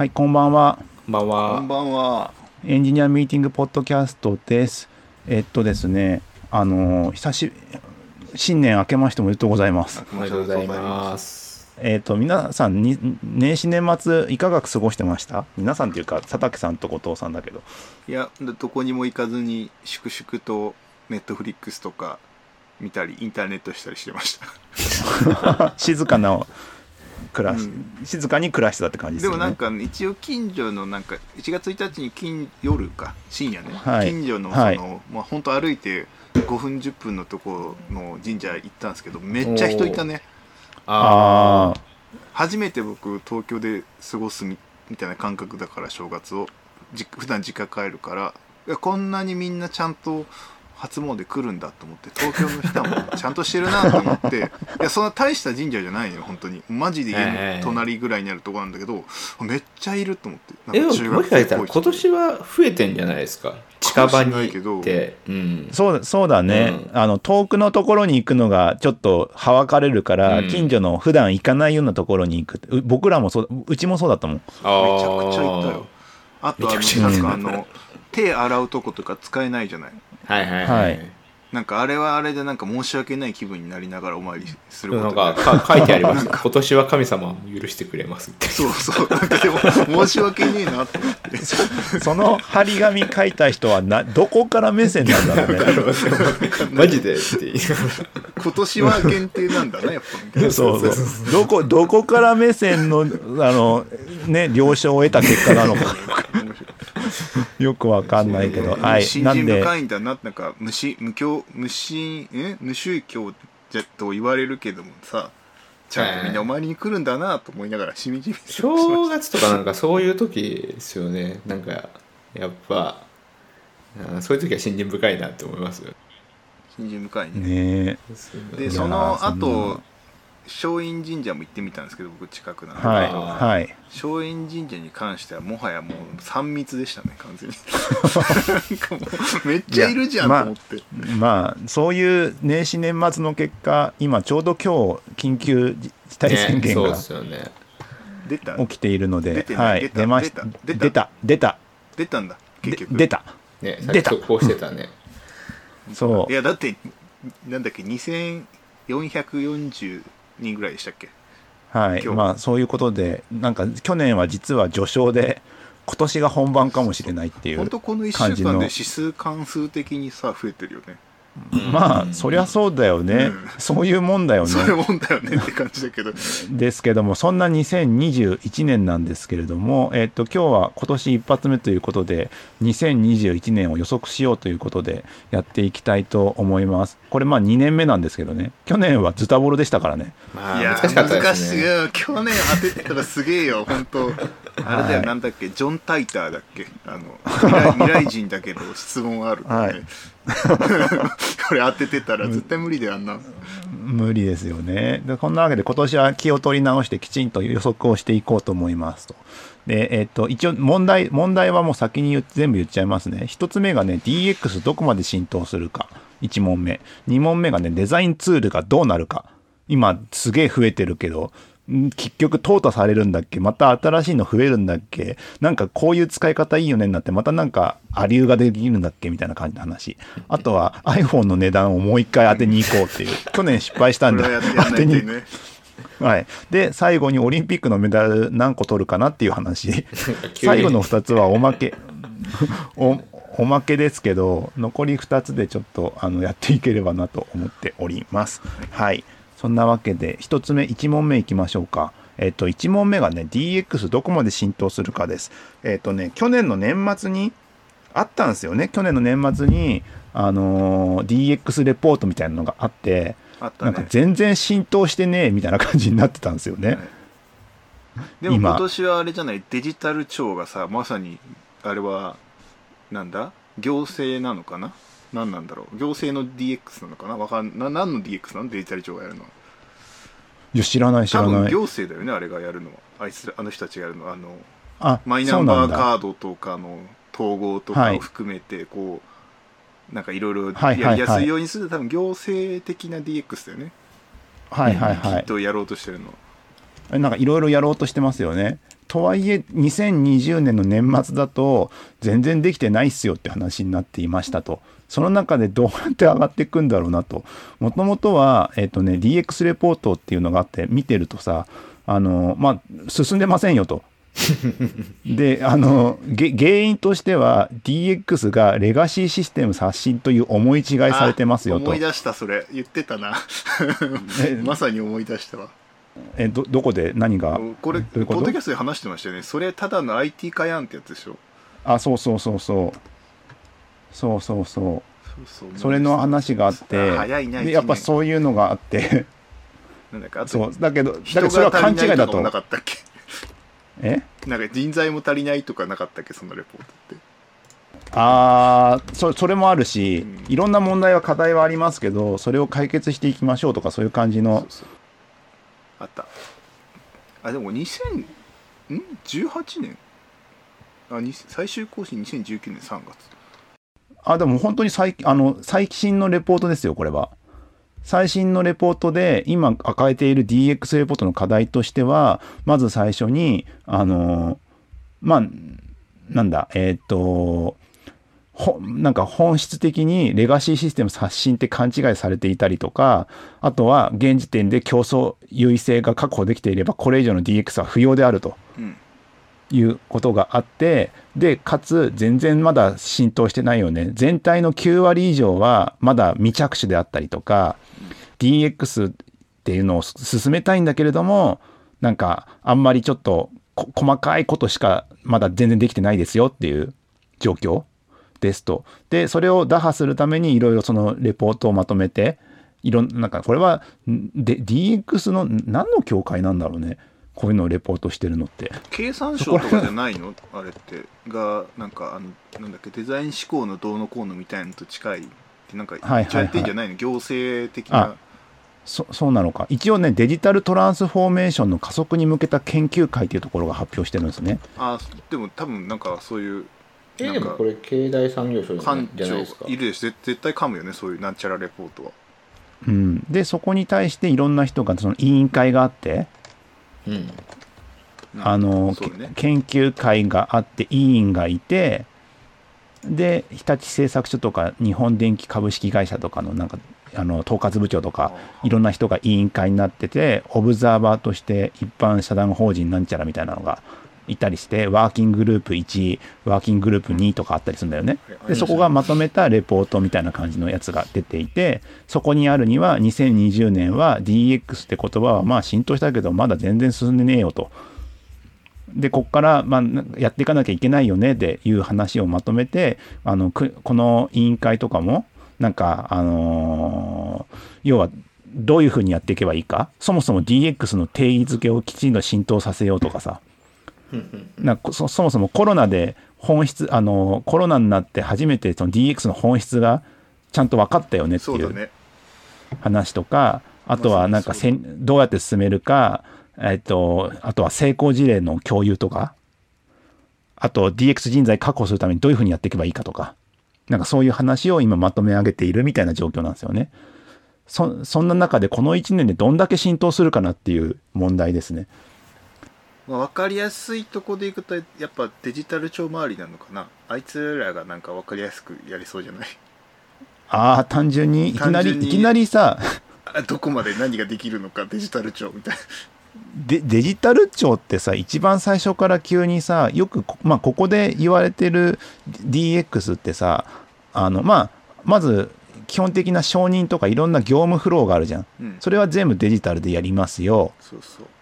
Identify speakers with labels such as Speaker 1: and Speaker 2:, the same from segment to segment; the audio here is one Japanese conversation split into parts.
Speaker 1: はい、こんばんは。
Speaker 2: こんばん
Speaker 3: こん
Speaker 2: は。
Speaker 3: ばんは。
Speaker 1: エンジニアミーティングポッドキャストです。えっとですね、あのー久し新年明けましておめでとうございます。
Speaker 2: おめでとうございます。
Speaker 1: えっと皆さんに年始年末いかが過ごしてました？皆さんっていうか佐竹さんと後藤さんだけど。
Speaker 3: いや、どこにも行かずに、粛々とネットフリックスとか見たり、インターネットしたりしてました。
Speaker 1: 静かな暮らし、
Speaker 3: うん。
Speaker 1: 静かに暮らしてたって感じですよね。
Speaker 3: でもなんか、一応近所のなんか、1月1日に金夜か、深夜ね、
Speaker 1: はい。
Speaker 3: 近所のその、
Speaker 1: はい
Speaker 3: まあ本当歩いて5分10分のところの神社行ったんですけど、めっちゃ人いたね。
Speaker 1: ああ
Speaker 3: 初めて僕東京で過ごすみみたいな感覚だから正月をじ普段実家帰るからこんなにみんなちゃんと初詣来るんだと思って東京の人もちゃんとしてるなと思って いやそんな大した神社じゃないのよ本当に。マジで家の隣ぐらいにあるとこなんだけど、めっちゃいると思って
Speaker 2: え、もしかしたら
Speaker 3: っぽい
Speaker 2: 今年は増えてんじゃないですか？近場に行って。うん。
Speaker 1: そうそうだね、
Speaker 2: うん。
Speaker 1: あの遠くのところに行くのがちょっとはばかれるから、
Speaker 2: うん。
Speaker 1: 近所の普段行かないようなところに行く。う僕らもそううちもそうだったもん。
Speaker 2: あ
Speaker 3: めちゃくちゃいたよ。あとあ
Speaker 2: めちゃくちゃ
Speaker 3: のなんかあの手洗うとことか使えないじゃない
Speaker 2: はいはい
Speaker 1: は
Speaker 2: はい。い。
Speaker 3: なんかあれはあれでなんか申し訳ない気分になりながらお参りする
Speaker 2: なん
Speaker 3: ことになる
Speaker 2: かか書いてあります。今年は神様を許してくれますって。
Speaker 3: そうそう。なんかでも申し訳ねえなと思って
Speaker 1: その張り紙書いた人はなどこから目線なんだろうね。
Speaker 2: マジでって
Speaker 3: 今年は限定なんだなやっぱ。みたいな
Speaker 1: そうそう。どこどこから目線のあのね了承を得た結果なのか よくわかんないけど。はい。
Speaker 3: 信心
Speaker 1: なんで。
Speaker 3: 深いんだななんか無し無教無神え？無宗教じゃと言われるけどもさちゃんとみんなお参りに来るんだなと思いながらしみじみ
Speaker 2: 正月とかなんかそういう時ですよね。なんか、やっぱ、あそういう時は信心深いなって思いますよ。
Speaker 3: 信心深いね。
Speaker 1: ね
Speaker 3: でその後松陰神社も行ってみたんですけど僕近くなんで、
Speaker 1: はい
Speaker 2: あ
Speaker 1: はい。
Speaker 3: 松陰神社に関してはもはやもう3密でしたね完全に。なんかもうめっちゃいるじゃんと思って、
Speaker 1: まあそういう年始年末の結果今ちょうど今日緊急事態宣
Speaker 2: ね、そう
Speaker 1: 言が
Speaker 2: ですよね。
Speaker 3: 出た？
Speaker 1: 起きているので、はい、
Speaker 3: 出た？
Speaker 1: 出ました。
Speaker 3: 出た？
Speaker 1: 出た。出た。
Speaker 3: 出たんだ
Speaker 1: で
Speaker 3: 結局。
Speaker 1: 出た。
Speaker 2: ね、
Speaker 1: 出た。
Speaker 2: さっき投稿してたね。
Speaker 1: そう。
Speaker 3: いやだってなんだっけ2440人ぐらいでしたっけ？
Speaker 1: はい。まあそういうことでなんか去年は実は序章で今年が本番かもしれないっていう
Speaker 3: 本当この1
Speaker 1: 感じの。
Speaker 3: 週間で指数関数的にさ増えてるよね
Speaker 1: まあそりゃそうだよね、
Speaker 3: うん。
Speaker 1: そういうもんだよね。
Speaker 3: それもんだよねって感じだけど。
Speaker 1: ですけどもそんな2021年なんですけれども、えっと今日は今年一発目ということで2021年を予測しようということでやっていきたいと思います。これまあ2年目なんですけどね。去年はズタボロでしたからね。
Speaker 2: まあ、
Speaker 3: いや
Speaker 2: 難しかったで
Speaker 3: 難しい
Speaker 2: すね。
Speaker 3: よ。去年当ててたらすげえよ本当。あれだよ、
Speaker 1: はい
Speaker 3: なんだっけ？ジョン・タイターだっけ？あの未来未来人だけど質問あるね、
Speaker 1: はい
Speaker 3: これ当ててたら絶対無理だよあんな。
Speaker 1: 無理ですよね。でこんなわけで今年は気を取り直してきちんと予測をしていこうと思いますと。でえっと一応問題問題はもう先に全部言っちゃいますね。一つ目がね DX どこまで浸透するか。1問目。2問目がねデザインツールがどうなるか。今すげえ増えてるけど。ん結局淘汰されるんだっけ？また新しいの増えるんだっけ？なんかこういう使い方いいよねになってまたなんかアリューができるんだっけみたいな感じの話あとは iPhone の値段をもう一回当てに行こうっていう 去年失敗したんで当てにはい。で、最後にオリンピックのメダル何個取るかなっていう話。最後の2つはおまけ。おおまけですけど、残り2つでちょっとあのやっていければなと思っております。はい。そんなわけで、1つ目、1問目いきましょうか。えっと、1問目がね、DX どこまで浸透するかです。えっとね、去年の年末にあったんですよね。去年の年末に、あのー DX レポートみたいなのがあって、
Speaker 3: ね
Speaker 1: なんか全然浸透してねえみたいな感じになってたんですよね。
Speaker 3: でも
Speaker 1: 今
Speaker 3: 今年はあれじゃない？デジタル庁がさまさにあれはなんだ？行政なのかな？何なんだろう。行政の DX なのかな。わかんな何の DX なの？デジタル庁がやるのは。い
Speaker 1: や知らない知
Speaker 3: 多
Speaker 1: らない。
Speaker 3: 分行政だよねあれがやるのは。あいつらあの人たちがやるのは。あの
Speaker 1: あ
Speaker 3: マイナンバーカードとかの統合とか
Speaker 1: はい。
Speaker 3: を含めてこうなんかいろいろ
Speaker 1: はいはいはい。
Speaker 3: やりやすいようにする。多分行政的な DX だよね、
Speaker 1: はいはい
Speaker 3: き
Speaker 1: はい。
Speaker 3: っとやろうとしてるの
Speaker 1: なんかいろいろやろうとしてますよね。とはいえ2020年の年末だと全然できてないっすよって話になっていましたと。その中でどうやって上がっていくんだろうなと。もともとは、えっ、とね、DX レポートっていうのがあって見てるとさ、あの、まあ、進んでませんよと。であのげ原因としては DX がレガシーシステム刷新という思い違いされてますよと。
Speaker 3: 思い出したそれ。言ってたな。
Speaker 1: え
Speaker 3: まさに思い出したわ。
Speaker 1: えどどこで？何が？
Speaker 3: これポッドキャストで話してましたよね。それただの IT 化やんってやつでしょ。
Speaker 1: あそうそうそうそうそうそうそう。
Speaker 3: そ
Speaker 1: れの話があってでやっぱ
Speaker 3: う
Speaker 1: そういうのがあって。
Speaker 3: なんだっけあと
Speaker 1: そう。だけどだけ
Speaker 3: 人
Speaker 1: どそれは
Speaker 3: が
Speaker 1: 勘違いだ
Speaker 3: と。な
Speaker 1: と
Speaker 3: かったっけ？
Speaker 1: え？
Speaker 3: なんか人材も足りないとかなかったっけ？そのレポートって。
Speaker 1: ああそそれもあるし、
Speaker 3: うん。
Speaker 1: いろんな問題は課題はありますけどそれを解決していきましょうとかそういう感じの。
Speaker 3: あった。あでも2000ん18年？あに最終更新2019年3月
Speaker 1: あでも本当に最あの最新のレポートですよこれは。最新のレポートで今抱えている DX レポートの課題としてはまず最初にあのまあなんだえっ、とほなんか本質的にレガシーシステム刷新って勘違いされていたりとかあとは現時点で競争優位性が確保できていればこれ以上の DX は不要であると。
Speaker 3: うん。
Speaker 1: いうことがあってでかつ全然まだ浸透してないよね全体の9割以上はまだ未着手であったりとか DX っていうのを進めたいんだけれどもなんかあんまりちょっと細かいことしかまだ全然できてないですよっていう状況ですと。でそれを打破するためにいろいろそのレポートをまとめていろんなんかこれはで DX の何の境界なんだろうねこういうのをレポートしてるのって。
Speaker 3: 経産省とかじゃないの？あれってがなんかあのなんだっけ？デザイン思考のどうのこうのみたいなのと近い。ってなんかってんじゃないの、行政的
Speaker 1: あ
Speaker 3: な
Speaker 1: そそうなのか。一応ねデジタルトランスフォーメーションの加速に向けた研究会っていうところが発表してるんですね。
Speaker 3: あでも多分なんかそういう
Speaker 2: え
Speaker 3: なんか
Speaker 2: でもこれ経済産業省じゃないですか。
Speaker 3: 庁いるでしょ。絶絶対噛むよねそういうなんちゃらレポートは。
Speaker 1: うん、でそこに対していろんな人がその委員会があって、
Speaker 2: うん。
Speaker 3: うん
Speaker 1: あの、
Speaker 3: ね
Speaker 1: け研究会があって委員がいてで日立製作所とか日本電機株式会社とかのなんかあの統括部長とかいろんな人が委員会になっててオブザーバーとして一般社団法人なんちゃらみたいなのがいたりしてワーキンググループ1ワーキンググループ2とかあったりするんだよね。でそこがまとめたレポートみたいな感じのやつが出ていてそこにあるには2020年は DX って言葉はまあ浸透したけどまだ全然進んでねえよと。でここからまあやっていかなきゃいけないよねっていう話をまとめてあのくこの委員会とかもなんかあのー要はどういうふうにやっていけばいいかそもそも DX の定義づけをきちんと浸透させようとかさなそそもそもコロナで本質あのコロナになって初めてその DX の本質がちゃんと分かったよねっていう話とかあとはなんかせんどうやって進めるか、えっと、あとは成功事例の共有とかあと DX 人材確保するためにどういうふうにやっていけばいいかとかなんかそういう話を今まとめ上げているみたいな状況なんですよね。そそんな中でこの1年でどんだけ浸透するかなっていう問題ですね。
Speaker 3: まあ、分かりやすいとこでいくとやっぱデジタル庁周りなのかな。あいつらがなんか分かりやすくやりそうじゃない？
Speaker 1: ああ単純にいきなりいきなりさ
Speaker 3: あどこまで何ができるのかデジタル庁みたいな。
Speaker 1: でデジタル庁ってさ一番最初から急にさよくこ,、まあ、ここで言われてる DX ってさあの、まあ、まず基本的な承認とかいろんな業務フローがあるじゃん。
Speaker 3: うん。
Speaker 1: それは全部デジタルでやりますよ。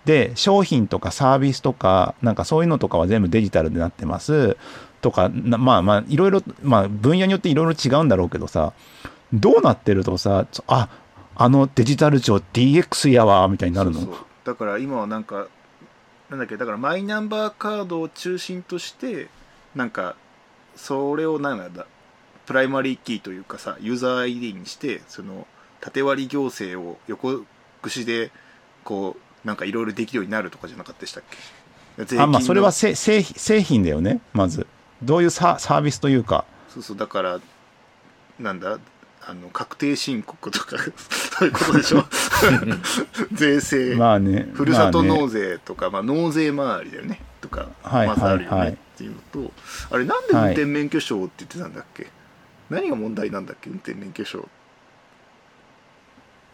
Speaker 1: で商品とかサービスとかなんかそういうのとかは全部デジタルでなってます。とかなまあまあいろいろまあ分野によっていろいろ違うんだろうけどさどうなってるとさああのデジタル庁 DX やわみたいになるの？
Speaker 3: だから今はなんかなんだっけだからマイナンバーカードを中心としてなんかそれをなんだプライマリーキーというかさユーザー ID にしてその縦割り行政を横串でこうなんかいろいろできるようになるとかじゃなかったでしたっけ？
Speaker 1: あまあそれはせ製品製品だよねまず。どういうササービスというか。
Speaker 3: そうそうだからなんだ？あの確定申告とか そういうことでしょ？税制、
Speaker 1: まあね
Speaker 3: ふるさと
Speaker 1: まあね
Speaker 3: 納税とか、まあ納税周りだよねとか、
Speaker 1: はい
Speaker 3: まずあるよ
Speaker 1: はいはい
Speaker 3: ねっていうのとあれなんで運転免許証って言ってたんだっけ、何が問題なんだっけ？運転免許証。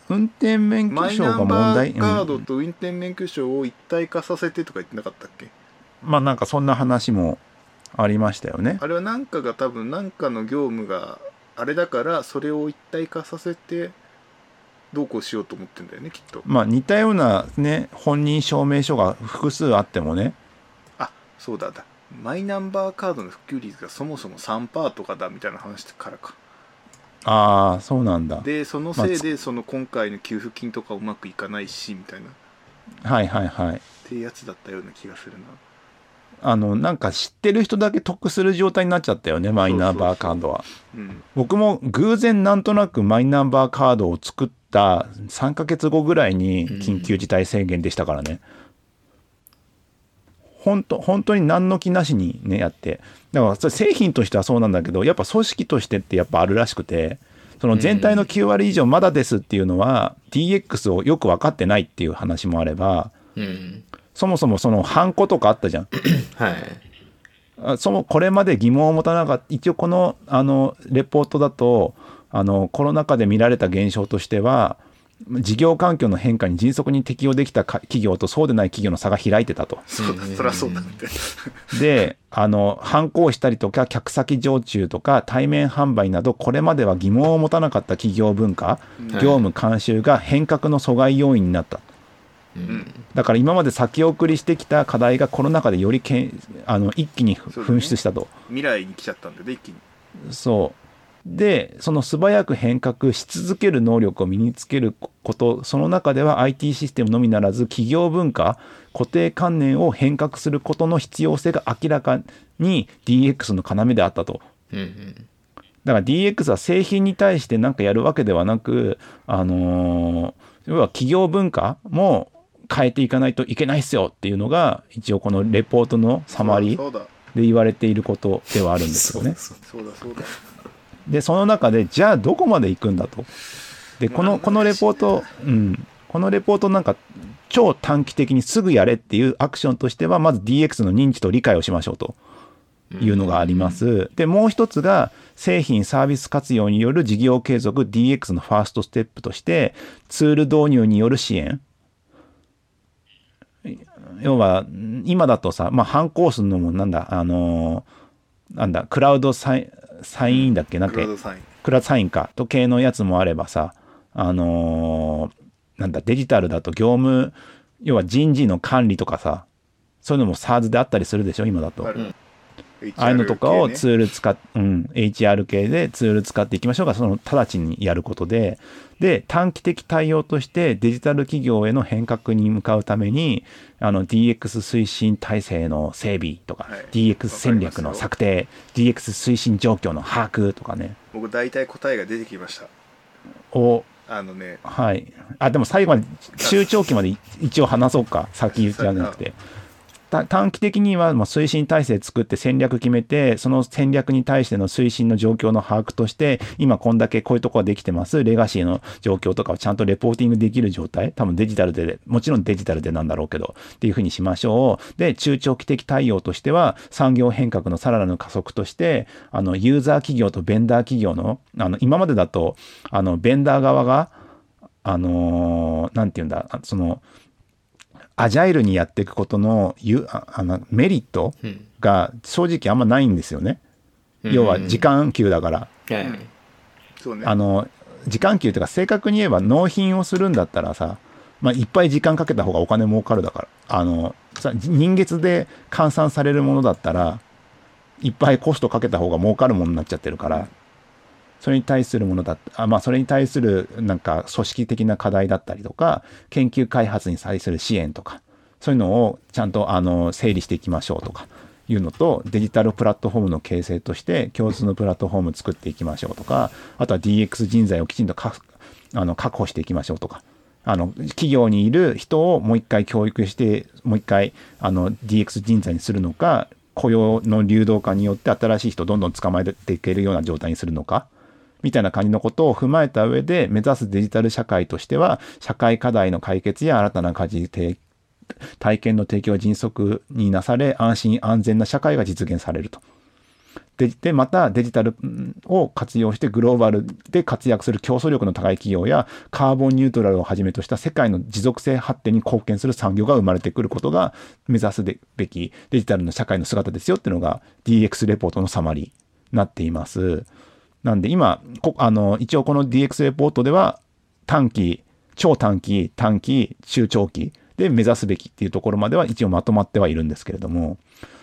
Speaker 1: 運転免許
Speaker 3: マイ
Speaker 1: 証が問
Speaker 3: ナンバ
Speaker 1: 題
Speaker 3: ーカード
Speaker 1: うん
Speaker 3: と運転免許証を一体化させてとか言ってなかったっけ？
Speaker 1: まあなんかそんな話もありましたよね。
Speaker 3: あれは何かが多分何かの業務があれだからそれを一体化させてどうこうしようと思ってんだよねきっと。
Speaker 1: まあ似たようなね本人証明書が複数あってもね。
Speaker 3: あそうだだマイナンバーカードの普及率がそもそも3%とかだみたいな話からか。
Speaker 1: ああそうなんだ。
Speaker 3: でそのせいでその今回の給付金とかうまくいかないしみたいな。っ
Speaker 1: はいはいはい。
Speaker 3: ていうやつだったような気がするな。
Speaker 1: あのなんか知ってる人だけ得する状態になっちゃったよねマイナンバーカードは。
Speaker 3: うん
Speaker 1: 僕も偶然なんとなくマイナンバーカードを作った3ヶ月後ぐらいに緊急事態宣言でしたからね、本当本当に何の気なしにねやって。だからそれ製品としてはそうなんだけどやっぱ組織としてってやっぱあるらしくてその全体の9割以上まだですっていうのは DX をよく分かってないっていう話もあれば
Speaker 2: うん。
Speaker 1: そもそもそのハンコとかあったじゃん。
Speaker 2: はい。
Speaker 1: あそのこれまで疑問を持たなかった。一応このあのレポートだとあのコロナ禍で見られた現象としては事業環境の変化に迅速に適応できたか企業とそうでない企業の差が開いてたと。
Speaker 3: そうだそりゃそうだって
Speaker 1: であの反抗したりとか客先常駐とか対面販売などこれまでは疑問を持たなかった企業文化業務慣習が変革の阻害要因になった。
Speaker 2: うん
Speaker 1: だから今まで先送りしてきた課題がコロナ禍でよりけんあの一気に噴出したと。
Speaker 3: 未来に来ちゃったんでね一気に
Speaker 1: そう。で、その素早く変革し続ける能力を身につけること、その中では IT システムのみならず企業文化、固定観念を変革することの必要性が明らかに DX の要であったと。
Speaker 2: うんうん
Speaker 1: だから DX は製品に対して何かやるわけではなく、あのー要は企業文化も変えていかないといけないっすよっていうのが、一応このレポートのサマリーで言われていることではあるんですよね。
Speaker 2: そう
Speaker 3: だそうだ
Speaker 1: でその中でじゃあどこまで行くんだと。でこのこのレポート、うん、このレポートなんか超短期的にすぐやれっていうアクションとしてはまず DX の認知と理解をしましょうというのがあります。でもう一つが製品サービス活用による事業継続 DX のファーストステップとしてツール導入による支援要は今だとさ、まあ、反抗するのもなんだあのなんだクラウドサイサインだっけ？なんか
Speaker 3: クラウドサイン。
Speaker 1: クラウドサインか？時計のやつもあればさあのーなんだデジタルだと業務要は人事の管理とかさそういうのも SARS であったりするでしょ？今だと。
Speaker 3: ある。
Speaker 1: ああいうのとかをツール使っ、うん、HR 系でツール使っていきましょうが、その直ちにやることで、で、短期的対応としてデジタル企業への変革に向かうために、あの、DX 推進体制の整備とか、
Speaker 3: はい。
Speaker 1: DX 戦略の策定、DX 推進状況の把握とかね、
Speaker 3: 僕大体答えが出てきました。
Speaker 1: を、
Speaker 3: あのね。
Speaker 1: はい。あ、でも最後まで、中長期まで一応話そうか。先言っちゃなくて。短期的にはもう推進体制作って戦略決めて、その戦略に対しての推進の状況の把握として、今こんだけこういうとこができてます。レガシーの状況とかをちゃんとレポーティングできる状態。多分デジタルで、もちろんデジタルでなんだろうけど、っていうふうにしましょう。で、中長期的対応としては、産業変革のさらなる加速として、あの、ユーザー企業とベンダー企業の、あの、今までだと、あの、ベンダー側が、あのーなんて言うんだ、その、アジャイルにやっていくことのゆああのメリット
Speaker 2: うん
Speaker 1: が正直あんまないんですよね。要は時間給だから。
Speaker 2: はい
Speaker 3: うんそうね
Speaker 1: あの、時間給というか正確に言えば納品をするんだったらさ、まあ、いっぱい時間かけた方がお金儲かるだから。あの、さ人月で換算されるものだったら、いっぱいコストかけた方が儲かるものになっちゃってるから、それに対するものだあまあそれに対するなんか組織的な課題だったりとか研究開発に対する支援とかそういうのをちゃんとあの整理していきましょうとかいうのとデジタルプラットフォームの形成として共通のプラットフォームを作っていきましょうとかあとは DX 人材をきちんとかあの確保していきましょうとかあの企業にいる人をもう一回教育してもう一回あの DX 人材にするのか雇用の流動化によって新しい人をどんどん捕まえていけるような状態にするのかみたいな感じのことを踏まえた上で目指すデジタル社会としては社会課題の解決や新たな家事提体験の提供が迅速になされ安心安全な社会が実現されると。ででまたデジタルを活用してグローバルで活躍する競争力の高い企業やカーボンニュートラルをはじめとした世界の持続性発展に貢献する産業が生まれてくることが目指すべきデジタルの社会の姿ですよっていうのが DX レポートのサマリーになっています。なんで今こあの一応この DX レポートでは短期超短期短期中長期で目指すべきっていうところまでは一応まとまってはいるんですけれども。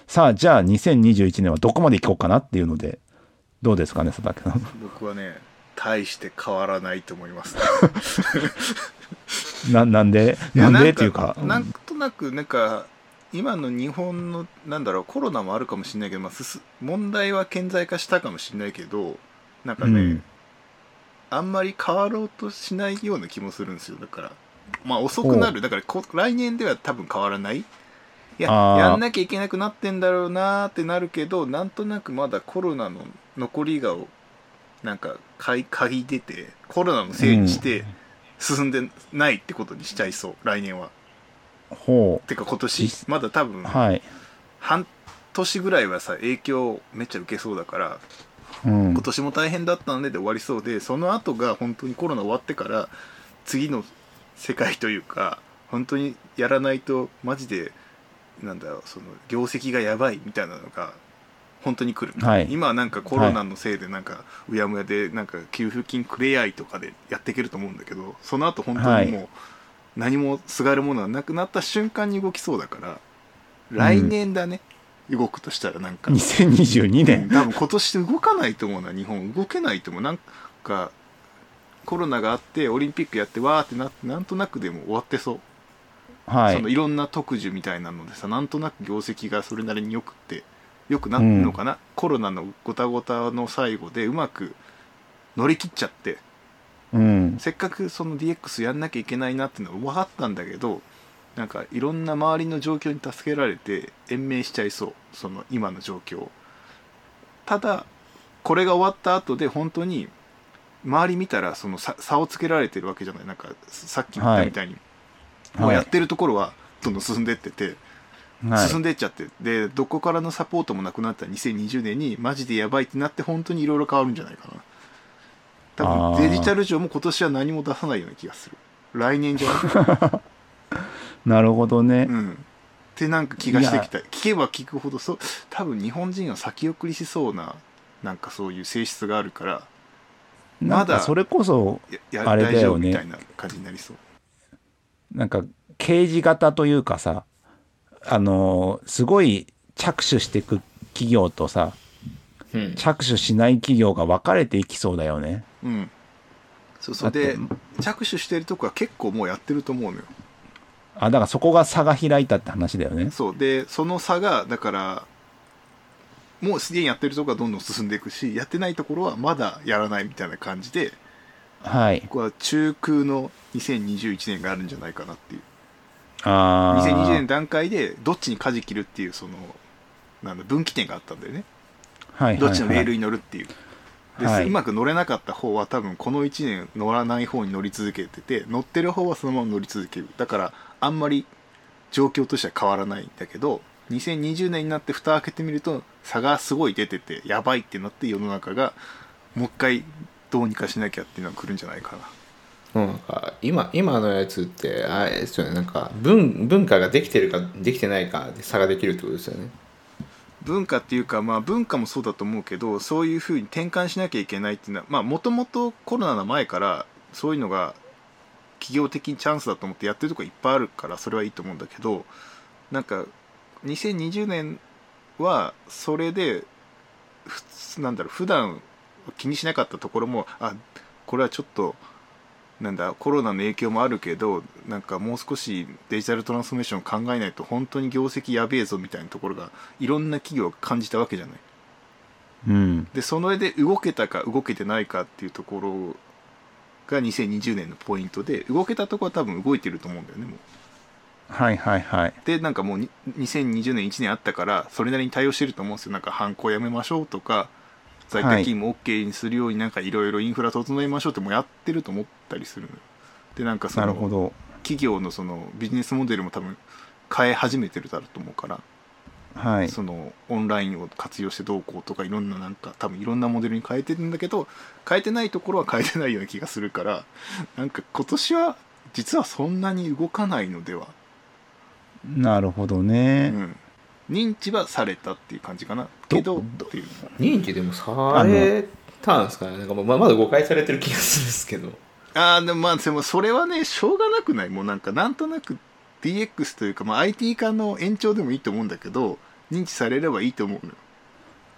Speaker 1: さあじゃあ2021年はどこまで行こうかなっていうのでどうですかね佐竹さん？
Speaker 3: 僕はね大して変わらないと思います、
Speaker 1: ななんで？なんでっていうか。
Speaker 3: なんとなくなんか今の日本のなんだろうコロナもあるかもしれないけど、まあ、すす問題は顕在化したかもしれないけどなんかね、
Speaker 1: うん。
Speaker 3: あんまり変わろうとしないような気もするんですよ。だからまあ遅くなる。だからこ来年では多分変わらない？いややんなきゃいけなくなってんだろうなーってなるけどなんとなくまだコロナの残りがをなんか嗅ぎ出てコロナのせいにして進んでないってことにしちゃいそう。来年は。
Speaker 1: ほ
Speaker 3: てか今年
Speaker 1: 実
Speaker 3: まだ多分
Speaker 1: うはい、
Speaker 3: 半年ぐらいはさ影響めっちゃ受けそうだから
Speaker 1: うん。
Speaker 3: 今年も大変だったのでで終わりそうでその後が本当にコロナ終わってから次の世界というか本当にやらないとマジでなんだろうその業績がやばいみたいなのが本当に来る、
Speaker 1: はい。
Speaker 3: 今はなんかコロナのせいでなんかうやむやでなんか給付金くれやいとかでやっていけると思うんだけどその後本当にもう何もすがるものがなくなった瞬間に動きそうだから来年だね、動くとしたらなんか。
Speaker 1: 2022年。
Speaker 3: 多分今年動かないと思うな日本。動けないと思う。なんかコロナがあってオリンピックやってわーってなってなんとなくでも終わってそう、
Speaker 1: はい。
Speaker 3: そのいろんな特需みたいなのでさなんとなく業績がそれなりによくってよくなってるのかな、コロナのごたごたの最後でうまく乗り切っちゃって。
Speaker 1: うん。
Speaker 3: せっかくその DX やんなきゃいけないなっていうのは分かったんだけどなんかいろんな周りの状況に助けられて延命しちゃいそう。その今の状況ただこれが終わった後で本当に周り見たらその差差をつけられてるわけじゃない。なんかさっき言ったみたいに、もうやってるところはどんどん進んでってて、
Speaker 1: はい。
Speaker 3: 進んでっちゃって。でどこからのサポートもなくなった2020年にマジでやばいってなって本当にいろいろ変わるんじゃないかな。多分デジタル上も今年は何も出さないような気がする。来年じゃない？
Speaker 1: なるほどね、
Speaker 3: うん。ってなんか気がしてきた。聞けば聞くほどそう多分日本人は先送りしそうななんかそういう性質があるから
Speaker 1: なんかそれこそあれだよね
Speaker 3: みたいな感じになりそう。
Speaker 1: なんか刑事型というかさあのすごい着手していく企業とさ
Speaker 2: うん。
Speaker 1: 着手しない企業が分かれていきそうだよね。
Speaker 3: うん。そうそう。で着手してるとこは結構もうやってると思うのよ
Speaker 1: あだからそこが差が開いたって話だよね。
Speaker 3: そうでその差がだからもうすでにやってるところはどんどん進んでいくしやってないところはまだやらないみたいな感じで
Speaker 1: はい。
Speaker 3: ここは中空の2021年があるんじゃないかなっていう
Speaker 1: ああ。
Speaker 3: 2020年段階でどっちに舵切るっていうそのなんだ分岐点があったんだよね
Speaker 1: はいはいはい
Speaker 3: どっちのレールに乗るっていう、で
Speaker 1: はい。う
Speaker 3: まく乗れなかった方は多分この1年乗らない方に乗り続けてて乗ってる方はそのまま乗り続ける。だからあんまり状況としては変わらないんだけど2020年になって蓋開けてみると差がすごい出ててやばいってなって世の中がもう一回どうにかしなきゃっていうのが来るんじゃないかな。
Speaker 2: もうなんか今今のやつってあれですよね。なんか文文化ができてるかできてないかで差ができるってことですよね
Speaker 3: 文化っていうかまあ文化もそうだと思うけどそういうふうに転換しなきゃいけないっていうのはまあもともとコロナの前からそういうのが企業的にチャンスだと思ってやってるとこいっぱいあるからそれはいいと思うんだけどなんか2020年はそれで普通なんだろう普段気にしなかったところもあこれはちょっとなんだコロナの影響もあるけどなんかもう少しデジタルトランスフォーメーションを考えないと本当に業績やべえぞみたいなところがいろんな企業が感じたわけじゃない
Speaker 1: うん。
Speaker 3: でその上で動けたか動けてないかっていうところが2020年のポイントで動けたところは多分動いてると思うんだよねもう
Speaker 1: はいはいはい。
Speaker 3: でなんかもうに2020年1年あったからそれなりに対応してると思うんですよなんか犯行やめましょうとか在宅勤務 OK にするようになんかいろいろインフラ整えましょうってもうやってると思ったりするでなんかその。企業のそのビジネスモデルも多分変え始めてるだろうと思うから、
Speaker 1: はい。
Speaker 3: そのオンラインを活用してどうこうとかいろんななんか多分いろんなモデルに変えてるんだけど変えてないところは変えてないような気がするからなんか今年は実はそんなに動かないのでは、
Speaker 1: なるほど
Speaker 3: う
Speaker 1: ね。
Speaker 3: ん、認知はされたっていう感じかな。けど
Speaker 1: ど
Speaker 3: っていう。
Speaker 2: 認知でもされたんですかね？なんかままだ誤解されてる気がするんですけど。
Speaker 3: ああでもまあでもそれはねしょうがなくない？もうなんかなんとなく DX というか、まあ、IT 化の延長でもいいと思うんだけど認知されればいいと思うのよ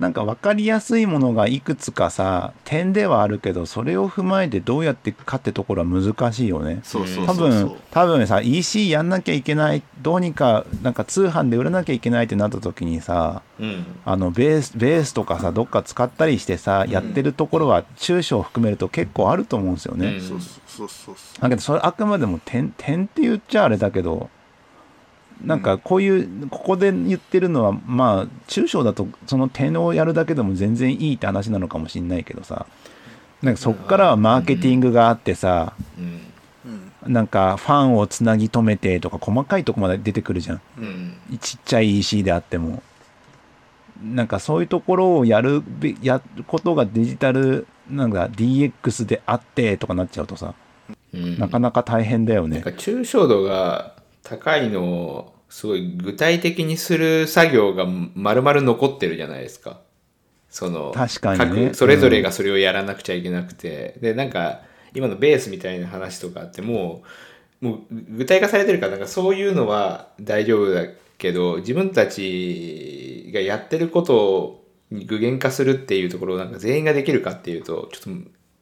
Speaker 1: なんか分かりやすいものがいくつかさ、点ではあるけど、それを踏まえてどうやっていくかってところは難しいよね。
Speaker 3: そうそう
Speaker 1: 多分、多分さ、EC やんなきゃいけない、どうにか、なんか通販で売らなきゃいけないってなった時にさ、
Speaker 2: うん。
Speaker 1: あのベースベースとかさどっか使ったりしてさ、
Speaker 2: ん。
Speaker 1: やってるところは中小を含めると結構あると思うんですよね、だけどそれあくまでも点点って言っちゃあれだけどなんかこういうここで言ってるのはまあ中小だとその点をやるだけでも全然いいって話なのかもしんないけどさ。なんかそっからはマーケティングがあってさ、なんかファンをつなぎ止めてとか細かいとこまで出てくるじゃん。
Speaker 2: うん。
Speaker 1: ちっちゃい EC であっても。なんかそういうところをやるべやることがデジタルなんか DX であってとかなっちゃうとさ、
Speaker 2: うん。
Speaker 1: なかなか大変だよね。
Speaker 2: なんか抽象度が高いのをすごい具体的にする作業が丸々残ってるじゃないですか。その
Speaker 1: 確かにね。
Speaker 2: 各それぞれがそれをやらなくちゃいけなくて、でなんか今のベースみたいな話とかってもうもう具体化されてるからなんかそういうのは大丈夫だけど自分たちがやってることを具現化するっていうところをなんか全員ができるかっていうとちょっと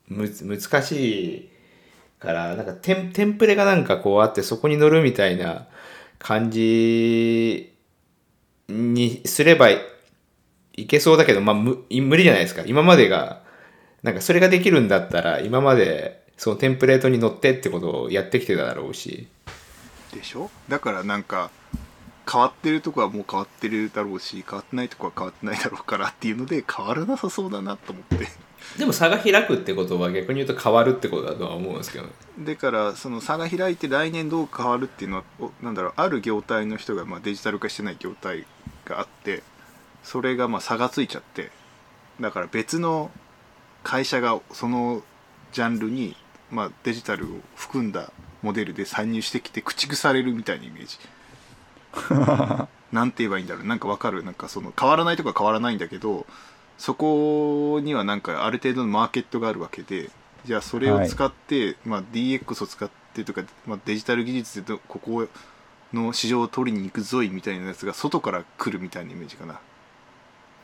Speaker 2: む難しいからなんかテンテンプレがなんかこうあってそこに乗るみたいな感じにすればいけそうだけど、まあ、む無理じゃないですか。今までがなんかそれができるんだったら今までそのテンプレートに乗ってってことをやってきてただろうし。
Speaker 3: でしょ？だからなんか変わってるとこはもう変わってるだろうし変わってないとこは変わってないだろうからっていうので変わらなさそうだなと思って。
Speaker 2: でも差が開くってことは逆に言うと変わるってことだとは思うんですけどね。
Speaker 3: だからその差が開いて来年どう変わるっていうのはおなんだろうある業態の人がまあデジタル化してない業態があってそれがまあ差がついちゃってだから別の会社がそのジャンルにまあデジタルを含んだモデルで参入してきて駆逐されるみたいなイメージ。なんて言えばいいんだろう。なんかわかる？なんかその変わらないとこは変わらないんだけどそこにはなんかある程度のマーケットがあるわけでじゃあそれを使って、まあ、DX を使ってとか、まあ、デジタル技術でどここの市場を取りに行くぞいみたいなやつが外から来るみたいなイメージかな。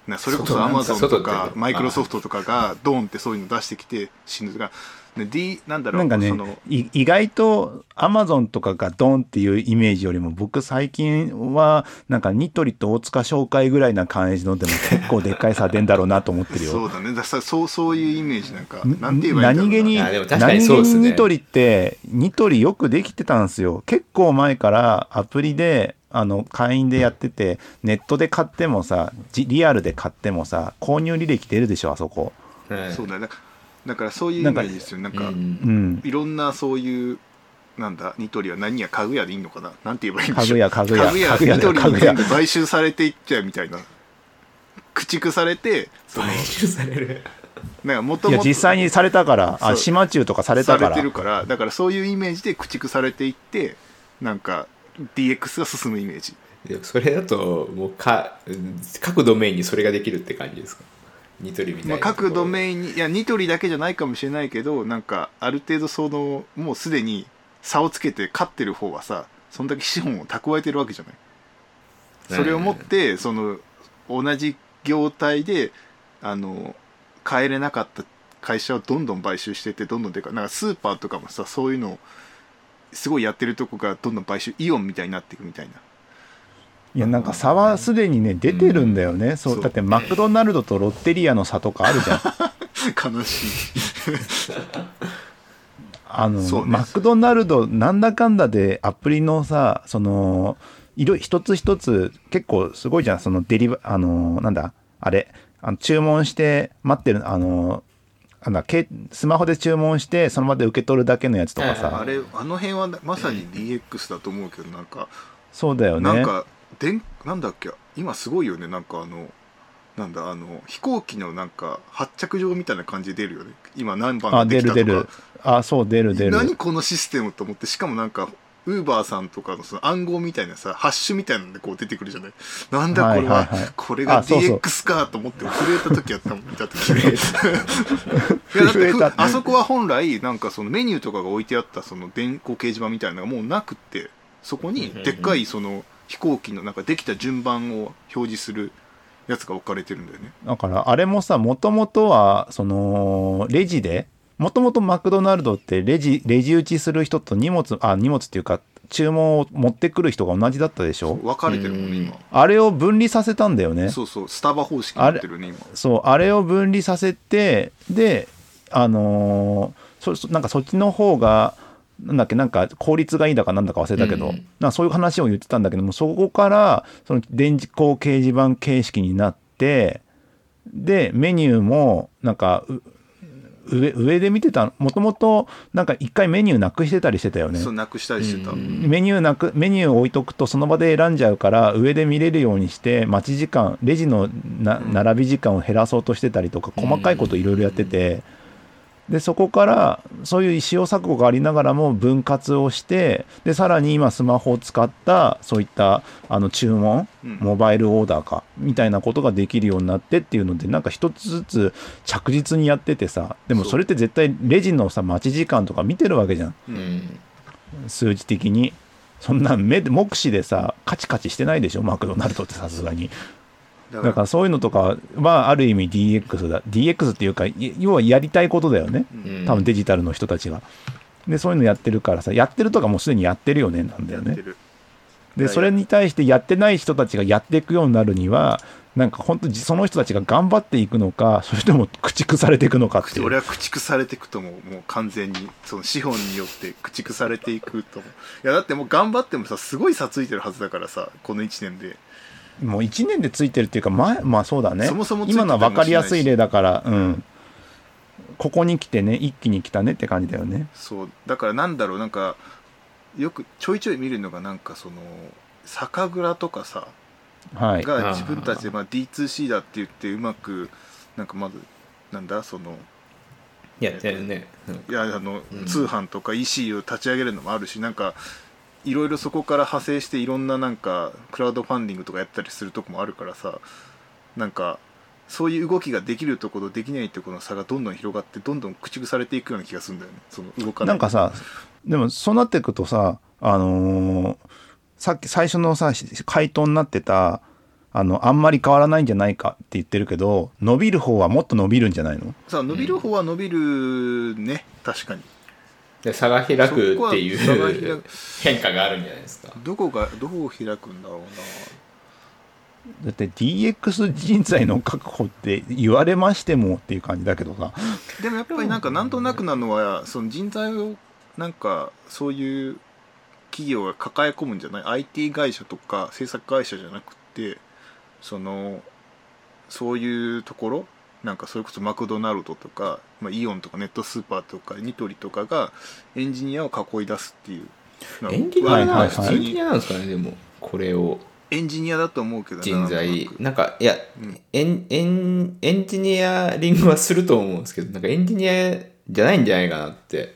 Speaker 3: なそれこそアマゾンとかマイクロソフトとかがドーンってそういうの出してきて死ぬとか、ね D なんだろう
Speaker 1: なんかね
Speaker 3: その
Speaker 1: い意外とアマゾンとかがドンっていうイメージよりも僕最近はなんかニトリと大塚商会ぐらいな感じのでも結構でっかい差出んだろうなと思ってるよ。
Speaker 3: そうだね。だそうそういうイメージなんかなんて言えばいいんだろうな。
Speaker 1: 何気に
Speaker 2: あでも確かに
Speaker 1: 何気にニトリってニトリよくできてたんですよ。結構前からアプリであの会員でやっててネットで買ってもさじリアルで買ってもさ購入履歴出るでしょあそこ。
Speaker 2: はい
Speaker 3: そうだねだだからそういうイメージですよ。なんか
Speaker 2: うん。
Speaker 1: うん。
Speaker 3: いろんなそういうなんだニトリは何や家具屋でいいのかな？なんて言えばいいんでしょう。
Speaker 1: 家具屋家具屋。
Speaker 3: 家具屋
Speaker 1: 家具屋
Speaker 3: ニトリに買収されていっちゃうみたいな。駆逐されて
Speaker 2: 買収される。
Speaker 3: なんかもともと
Speaker 1: いや実際にされたから。あ島中とかされたから。
Speaker 3: されてるから。だからそういうイメージで駆逐されていってなんか DX が進むイメージ。
Speaker 2: でもそれだともうか各ドメインにそれができるって感じですか？ニトリみたいな
Speaker 3: まあ、各ドメインにいやニトリだけじゃないかもしれないけどなんかある程度そのもうすでに差をつけて勝ってる方はさそんだけ資本を蓄えてるわけじゃない？それをもってその同じ業態であの変えれなかった会社をどんどん買収してってどんどんでかなんかスーパーとかもさそういうのをすごいやってるとこがどんどん買収イオンみたいになっていくみたいな。い
Speaker 1: やなんか差はすでにね出てるんだよね、そう
Speaker 3: そう。
Speaker 1: だってマクドナルドとロッテリアの差とかあるじゃん。
Speaker 3: 悲しい。
Speaker 1: あの、
Speaker 3: ね。
Speaker 1: マクドナルドなんだかんだでアプリのさその色一つ一つ結構すごいじゃん。そのデリバあのなんだあれあの注文して待ってるあのなんだけスマホで注文してその場で受け取るだけのやつとか
Speaker 2: はい
Speaker 1: さ
Speaker 3: あれあの辺はまさに DX だと思うけどなんか、
Speaker 1: そうだよね。
Speaker 3: なんかでんなんだっけ今すごいよね。なんかあのなんだあの飛行機のなんか発着場みたいな感じで出るよね。今何番できたとか。
Speaker 1: 出る出る。あそう出る出る。
Speaker 3: 何このシステムと思ってしかもなんかウーバーさんとかのその暗号みたいなさハッシュみたいなのでこう出てくるじゃない？なんだこれは,、
Speaker 1: はいはいはい。
Speaker 3: これが DX かと思って震えた時やったもん。見た。時いやだって
Speaker 1: 震えた
Speaker 3: ふあそこは本来なんかそのメニューとかが置いてあったその電光掲示板みたいなのがもうなくってそこにでっかいその飛行機のなんかできた順番を表示するやつが置かれてるんだよね。
Speaker 1: だからあれもさもともとはそのレジでもともとマクドナルドってレジレジ打ちする人と荷物あ荷物っていうか注文を持ってくる人が同じだったでしょ？
Speaker 3: 分かれてるもんね今。
Speaker 1: あれを分離させたんだよね。
Speaker 3: そうそうスタバ方式になってるね今
Speaker 1: そうあれを分離させてであのーそそなんかそっちの方がなんだっけなんか効率がいいだかなんだか忘れたけど、
Speaker 2: うん。
Speaker 1: なそういう話を言ってたんだけどもそこからその電磁光掲示板形式になってでメニューもなんかう上上で見てたもともとなんか一回メニューなくしてたりしてたよね。
Speaker 3: そうなくしたりしてた、
Speaker 2: うん。
Speaker 1: メニューなくメニューを置いとくとその場で選んじゃうから上で見れるようにして待ち時間レジのな
Speaker 3: うん。
Speaker 1: 並び時間を減らそうとしてたりとか細かいこといろいろやっててでそこからそういう試行錯誤がありながらも分割をしてでさらに今スマホを使ったそういったあの注文
Speaker 3: うん。
Speaker 1: モバイルオーダーかみたいなことができるようになってっていうのでなんか一つずつ着実にやっててさでも
Speaker 3: そ
Speaker 1: れって絶対レジのさ待ち時間とか見てるわけじゃん。
Speaker 3: う
Speaker 2: うん。ん
Speaker 1: 数字的に。そんな目で目視でさカチカチしてないでしょ？マクドナルドってさすがに
Speaker 3: だ
Speaker 1: だからそういうのとかはある意味 DX だ。DX っていうかい要はやりたいことだよね。
Speaker 3: うん。
Speaker 1: 多分デジタルの人たちが。でそういうのやってるからさやってるとかもうすでにやってるよねなんだよね。でそれに対してやってない人たちがやっていくようになるにはなんか本当その人たちが頑張っていくのかそれとも駆逐されていくのかっていう。
Speaker 3: 俺は駆逐されていくと思う。もう完全に。その資本によって駆逐されていくといやだってもう頑張ってもさすごい差ついてるはずだからさこの1年で
Speaker 1: もう1年でついてるっていうか前まあそうだね。
Speaker 3: そもそもついてた
Speaker 1: 今のは分かりやすい例だからう
Speaker 3: うん。
Speaker 1: ここに来てね一気に来たねって感じだよね。
Speaker 3: そう。だからなんだろうなんかよくちょいちょい見るのがなんかその酒蔵とかさ
Speaker 1: はい。
Speaker 3: が自分たちでまあ D2C だって言ってうまくなんかまずなんだその
Speaker 2: やってるね、うん。
Speaker 3: いやあの、
Speaker 2: うん。
Speaker 3: 通販とか EC を立ち上げるのもあるしなんかいろいろそこから派生していろんななんかクラウドファンディングとかやったりするとこもあるからさなんかそういう動きができるところとできないところの差がどんどん広がってどんどん駆逐されていくような気がするんだよね。その動かない。
Speaker 1: なんかさでもそうなっていくとさあのーさっき最初のさ回答になってたあのあんまり変わらないんじゃないかって言ってるけど伸びる方はもっと伸びるんじゃないの？
Speaker 3: さあ伸びる方は伸びるね。確かに
Speaker 2: で差が開くっていう
Speaker 3: く。
Speaker 2: 変化があるんじゃないですか。
Speaker 3: どこがどこを開くんだろうな。
Speaker 1: だって DX 人材の確保って言われましてもっていう感じだけどさ。
Speaker 3: でもやっぱりなんかなんとなくなのはその人材をなんかそういう企業が抱え込むんじゃない？IT 会社とか制作会社じゃなくてそのそういうところなんかそれこそマクドナルドとか、まあ、イオンとかネットスーパーとかニトリとかがエンジニアを囲い出すっていう
Speaker 2: エンジニア？なんです
Speaker 1: はいはいはい。
Speaker 2: エンジニアなんですかねでもこれを。
Speaker 3: エンジニアだと思うけどな
Speaker 2: 人材。
Speaker 3: なん
Speaker 2: かいや、
Speaker 3: うん。
Speaker 2: エンエンエンジニアリングはすると思うんですけどなんかエンジニアじゃないんじゃないかなって。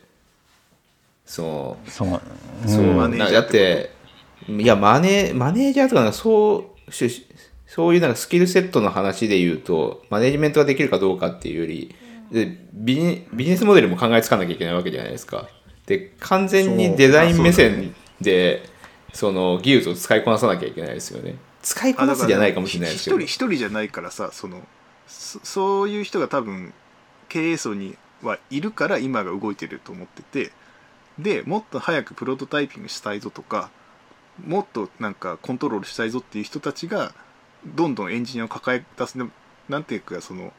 Speaker 2: そう。
Speaker 1: そう、
Speaker 2: そう、だっていやマネマネージャーとかなんかそうしそういうなんかスキルセットの話で言うとマネジメントができるかどうかっていうよりでビジネビジネスモデルも考えつかなきゃいけないわけじゃないですか。で完全にデザイン目線でその技術を使いこなさなきゃいけないですよね。使いこなすじゃないかもしれないですけど
Speaker 3: 一人一人じゃないからさそのそそういう人が多分経営層にはいるから今が動いてると思っててでもっと早くプロトタイピングしたいぞとかもっとなんかコントロールしたいぞっていう人たちがどんどんエンジニアを抱え出すでなんていうかその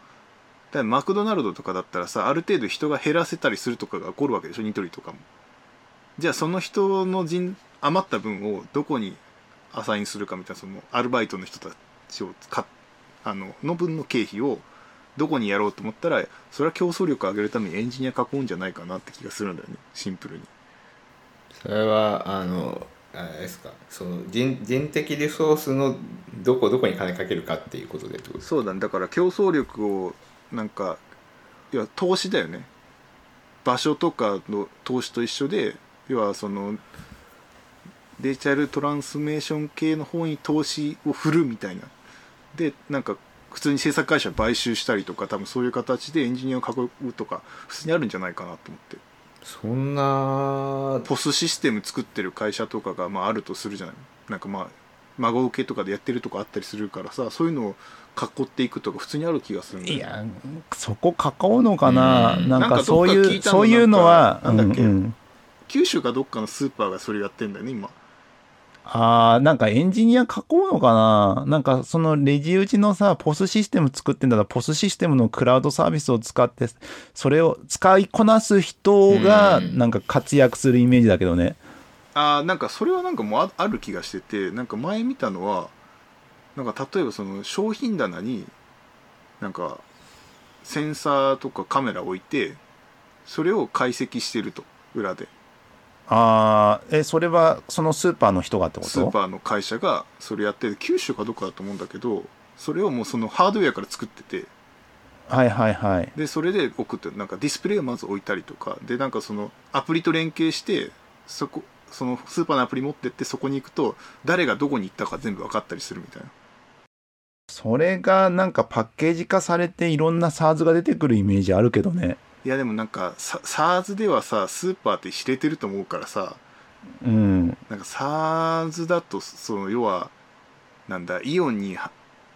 Speaker 3: だマクドナルドとかだったらさある程度人が減らせたりするとかが起こるわけでしょニトリとかも。じゃあその人の人余った分をどこにアサインするかみたいなそのアルバイトの人たちをかあのの分の経費をどこにやろうと思ったらそれは競争力を上げるためにエンジニア囲うんじゃないかなって気がするんだよね。シンプルに。
Speaker 2: それはあのあれですか？その人人的リソースのどこどこに金かけるかっていうことでと
Speaker 3: そうだねだ。から競争力をなんかいや投資だよね。場所とかの投資と一緒で要はそのデジタルトランスメーション系の方に投資を振るみたいな。でなんか普通に制作会社買収したりとか多分そういう形でエンジニアを囲うとか普通にあるんじゃないかなと思って。
Speaker 2: そんな
Speaker 3: ポスシステム作ってる会社とかがまああるとするじゃない？なんかまあ孫受けとかでやってるとこあったりするからさそういうのを囲っていくとか普通にある気がする
Speaker 1: いやそこ囲うのかな、
Speaker 2: うん。
Speaker 1: なん
Speaker 3: か
Speaker 1: かそういうそういうのは
Speaker 3: なんだっけ？
Speaker 1: うんうん。
Speaker 3: 九州かどっかのスーパーがそれやってんだよね今
Speaker 1: あーなんかエンジニア囲うのかな？なんかそのレジ打ちのさ、ポスシステム作ってんだら、ポスシステムのクラウドサービスを使って、それを使いこなす人が
Speaker 2: うん。
Speaker 1: なんか活躍するイメージだけどね。
Speaker 3: あーなんかそれはなんかもうあある気がしててなんか前見たのはなんか例えばその商品棚になんかセンサーとかカメラ置いてそれを解析してると裏で
Speaker 1: ああ、え、それはそのスーパーの人がってこと？
Speaker 3: スーパーの会社がそれやって九州かどっかだと思うんだけどそれをもうそのハードウェアから作ってて
Speaker 1: はいはいはい。
Speaker 3: でそれで送ってなんかディスプレイをまず置いたりとかでなんかそのアプリと連携してそこそのスーパーのアプリ持ってってそこに行くと誰がどこに行ったか全部分かったりするみたいな
Speaker 1: それがなんかパッケージ化されていろんな SARS が出てくるイメージあるけどね。
Speaker 3: いやでもなんかさ SARS ではさスーパーって知れてると思うからさ
Speaker 1: うん。
Speaker 3: なんか SARS だとその要はなんだイオンには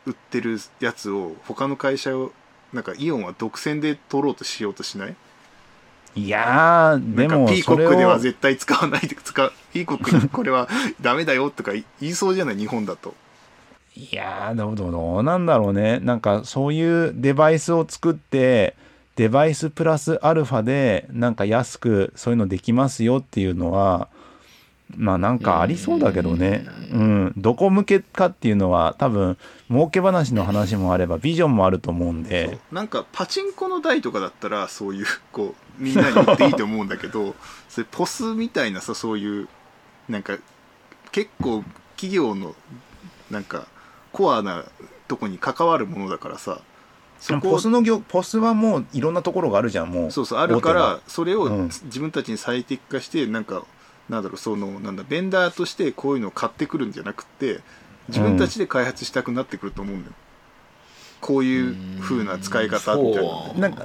Speaker 3: 売ってるやつを他の会社をなんかイオンは独占で取ろうとしようとしない？
Speaker 1: いやー、でも
Speaker 3: ピーコックでは絶対使わないで使うピーコックに これはダメだよとか言いそうじゃない？日本だと。
Speaker 1: いやーどうなんだろうね。なんかそういうデバイスを作ってデバイスプラスアルファでなんか安くそういうのできますよっていうのはまあなんかありそうだけどね。うん。どこ向けかっていうのは多分儲け話の話もあればビジョンもあると思うんで。
Speaker 3: なんかパチンコの台とかだったらそういうこうみんなに言っていいと思うんだけど それポスみたいなさそういうなんか結構企業のなんかコアなとこに関わるものだからさそこ
Speaker 1: ポスの業ポスはもういろんなところがあるじゃんもう。
Speaker 3: そうそうあるからそれを
Speaker 1: うん。
Speaker 3: 自分たちに最適化してなんかなんだろうそのなんだベンダーとしてこういうのを買ってくるんじゃなくて自分たちで開発したくなってくると思うんだよ、こういう風な使い方みたいな
Speaker 2: そう。
Speaker 1: なんか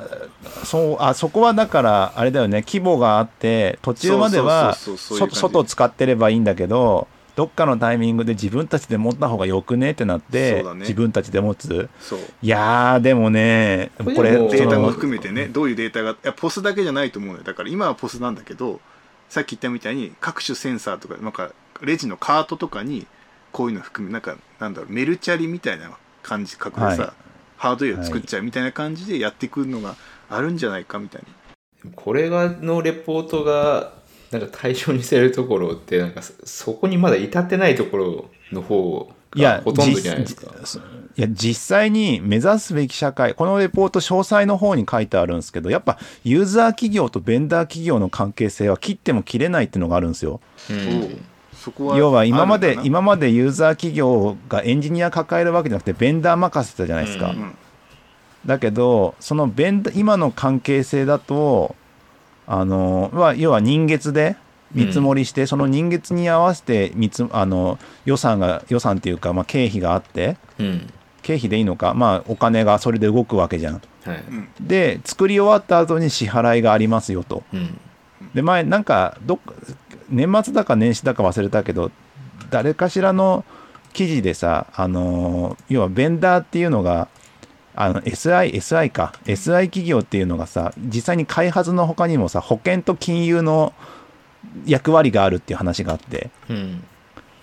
Speaker 1: そうあそこはだからあれだよね規模があって途中までは外使ってればいいんだけどどっかのタイミングで自分たちで持った方がよくねってなって、
Speaker 3: ね。
Speaker 1: 自分たちで持つ？
Speaker 3: そう。
Speaker 1: いやーでもね
Speaker 2: これ
Speaker 3: データも含めてねどういうデータがいやポスだけじゃないと思うのよ。だから今はポスなんだけどさっき言ったみたいに各種センサーとかなんかレジのカートとかにこういうの含めなんかなんだろうメルチャリみたいな感じ格でさ、
Speaker 1: はい。
Speaker 3: ハードウェア作っちゃうみたいな感じでやっていくのがあるんじゃないかみたいな。
Speaker 2: これがのレポートがなんか対象にしてるところってなんかそそこにまだ至ってないところの方
Speaker 1: いや
Speaker 2: がほとんどじゃないですか。
Speaker 1: じいや実際に目指すべき社会このレポート詳細の方に書いてあるんですけどやっぱユーザー企業とベンダー企業の関係性は切っても切れないっていうのがあるんですよ。
Speaker 2: うん
Speaker 3: そこは
Speaker 1: 要は今まで今までユーザー企業がエンジニア抱えるわけじゃなくてベンダー任せてたじゃないですか、
Speaker 2: うん
Speaker 3: うん
Speaker 1: だけどそのベンダ今の関係性だとあのは要は人月で見積もりして、その人月に合わせて見つあの予算が予算っていうか、まあ、経費があって
Speaker 2: うん。
Speaker 1: 経費でいいのかまあお金がそれで動くわけじゃん
Speaker 2: はい。
Speaker 3: うん
Speaker 1: で作り終わった後に支払いがありますよと。
Speaker 2: うん。
Speaker 1: で前なんかどっか年末だか年始だか忘れたけど誰かしらの記事でさあの要はベンダーっていうのがあの SI, SI か。SI 企業っていうのがさ実際に開発の他にもさ保険と金融の役割があるっていう話があって。
Speaker 2: うん。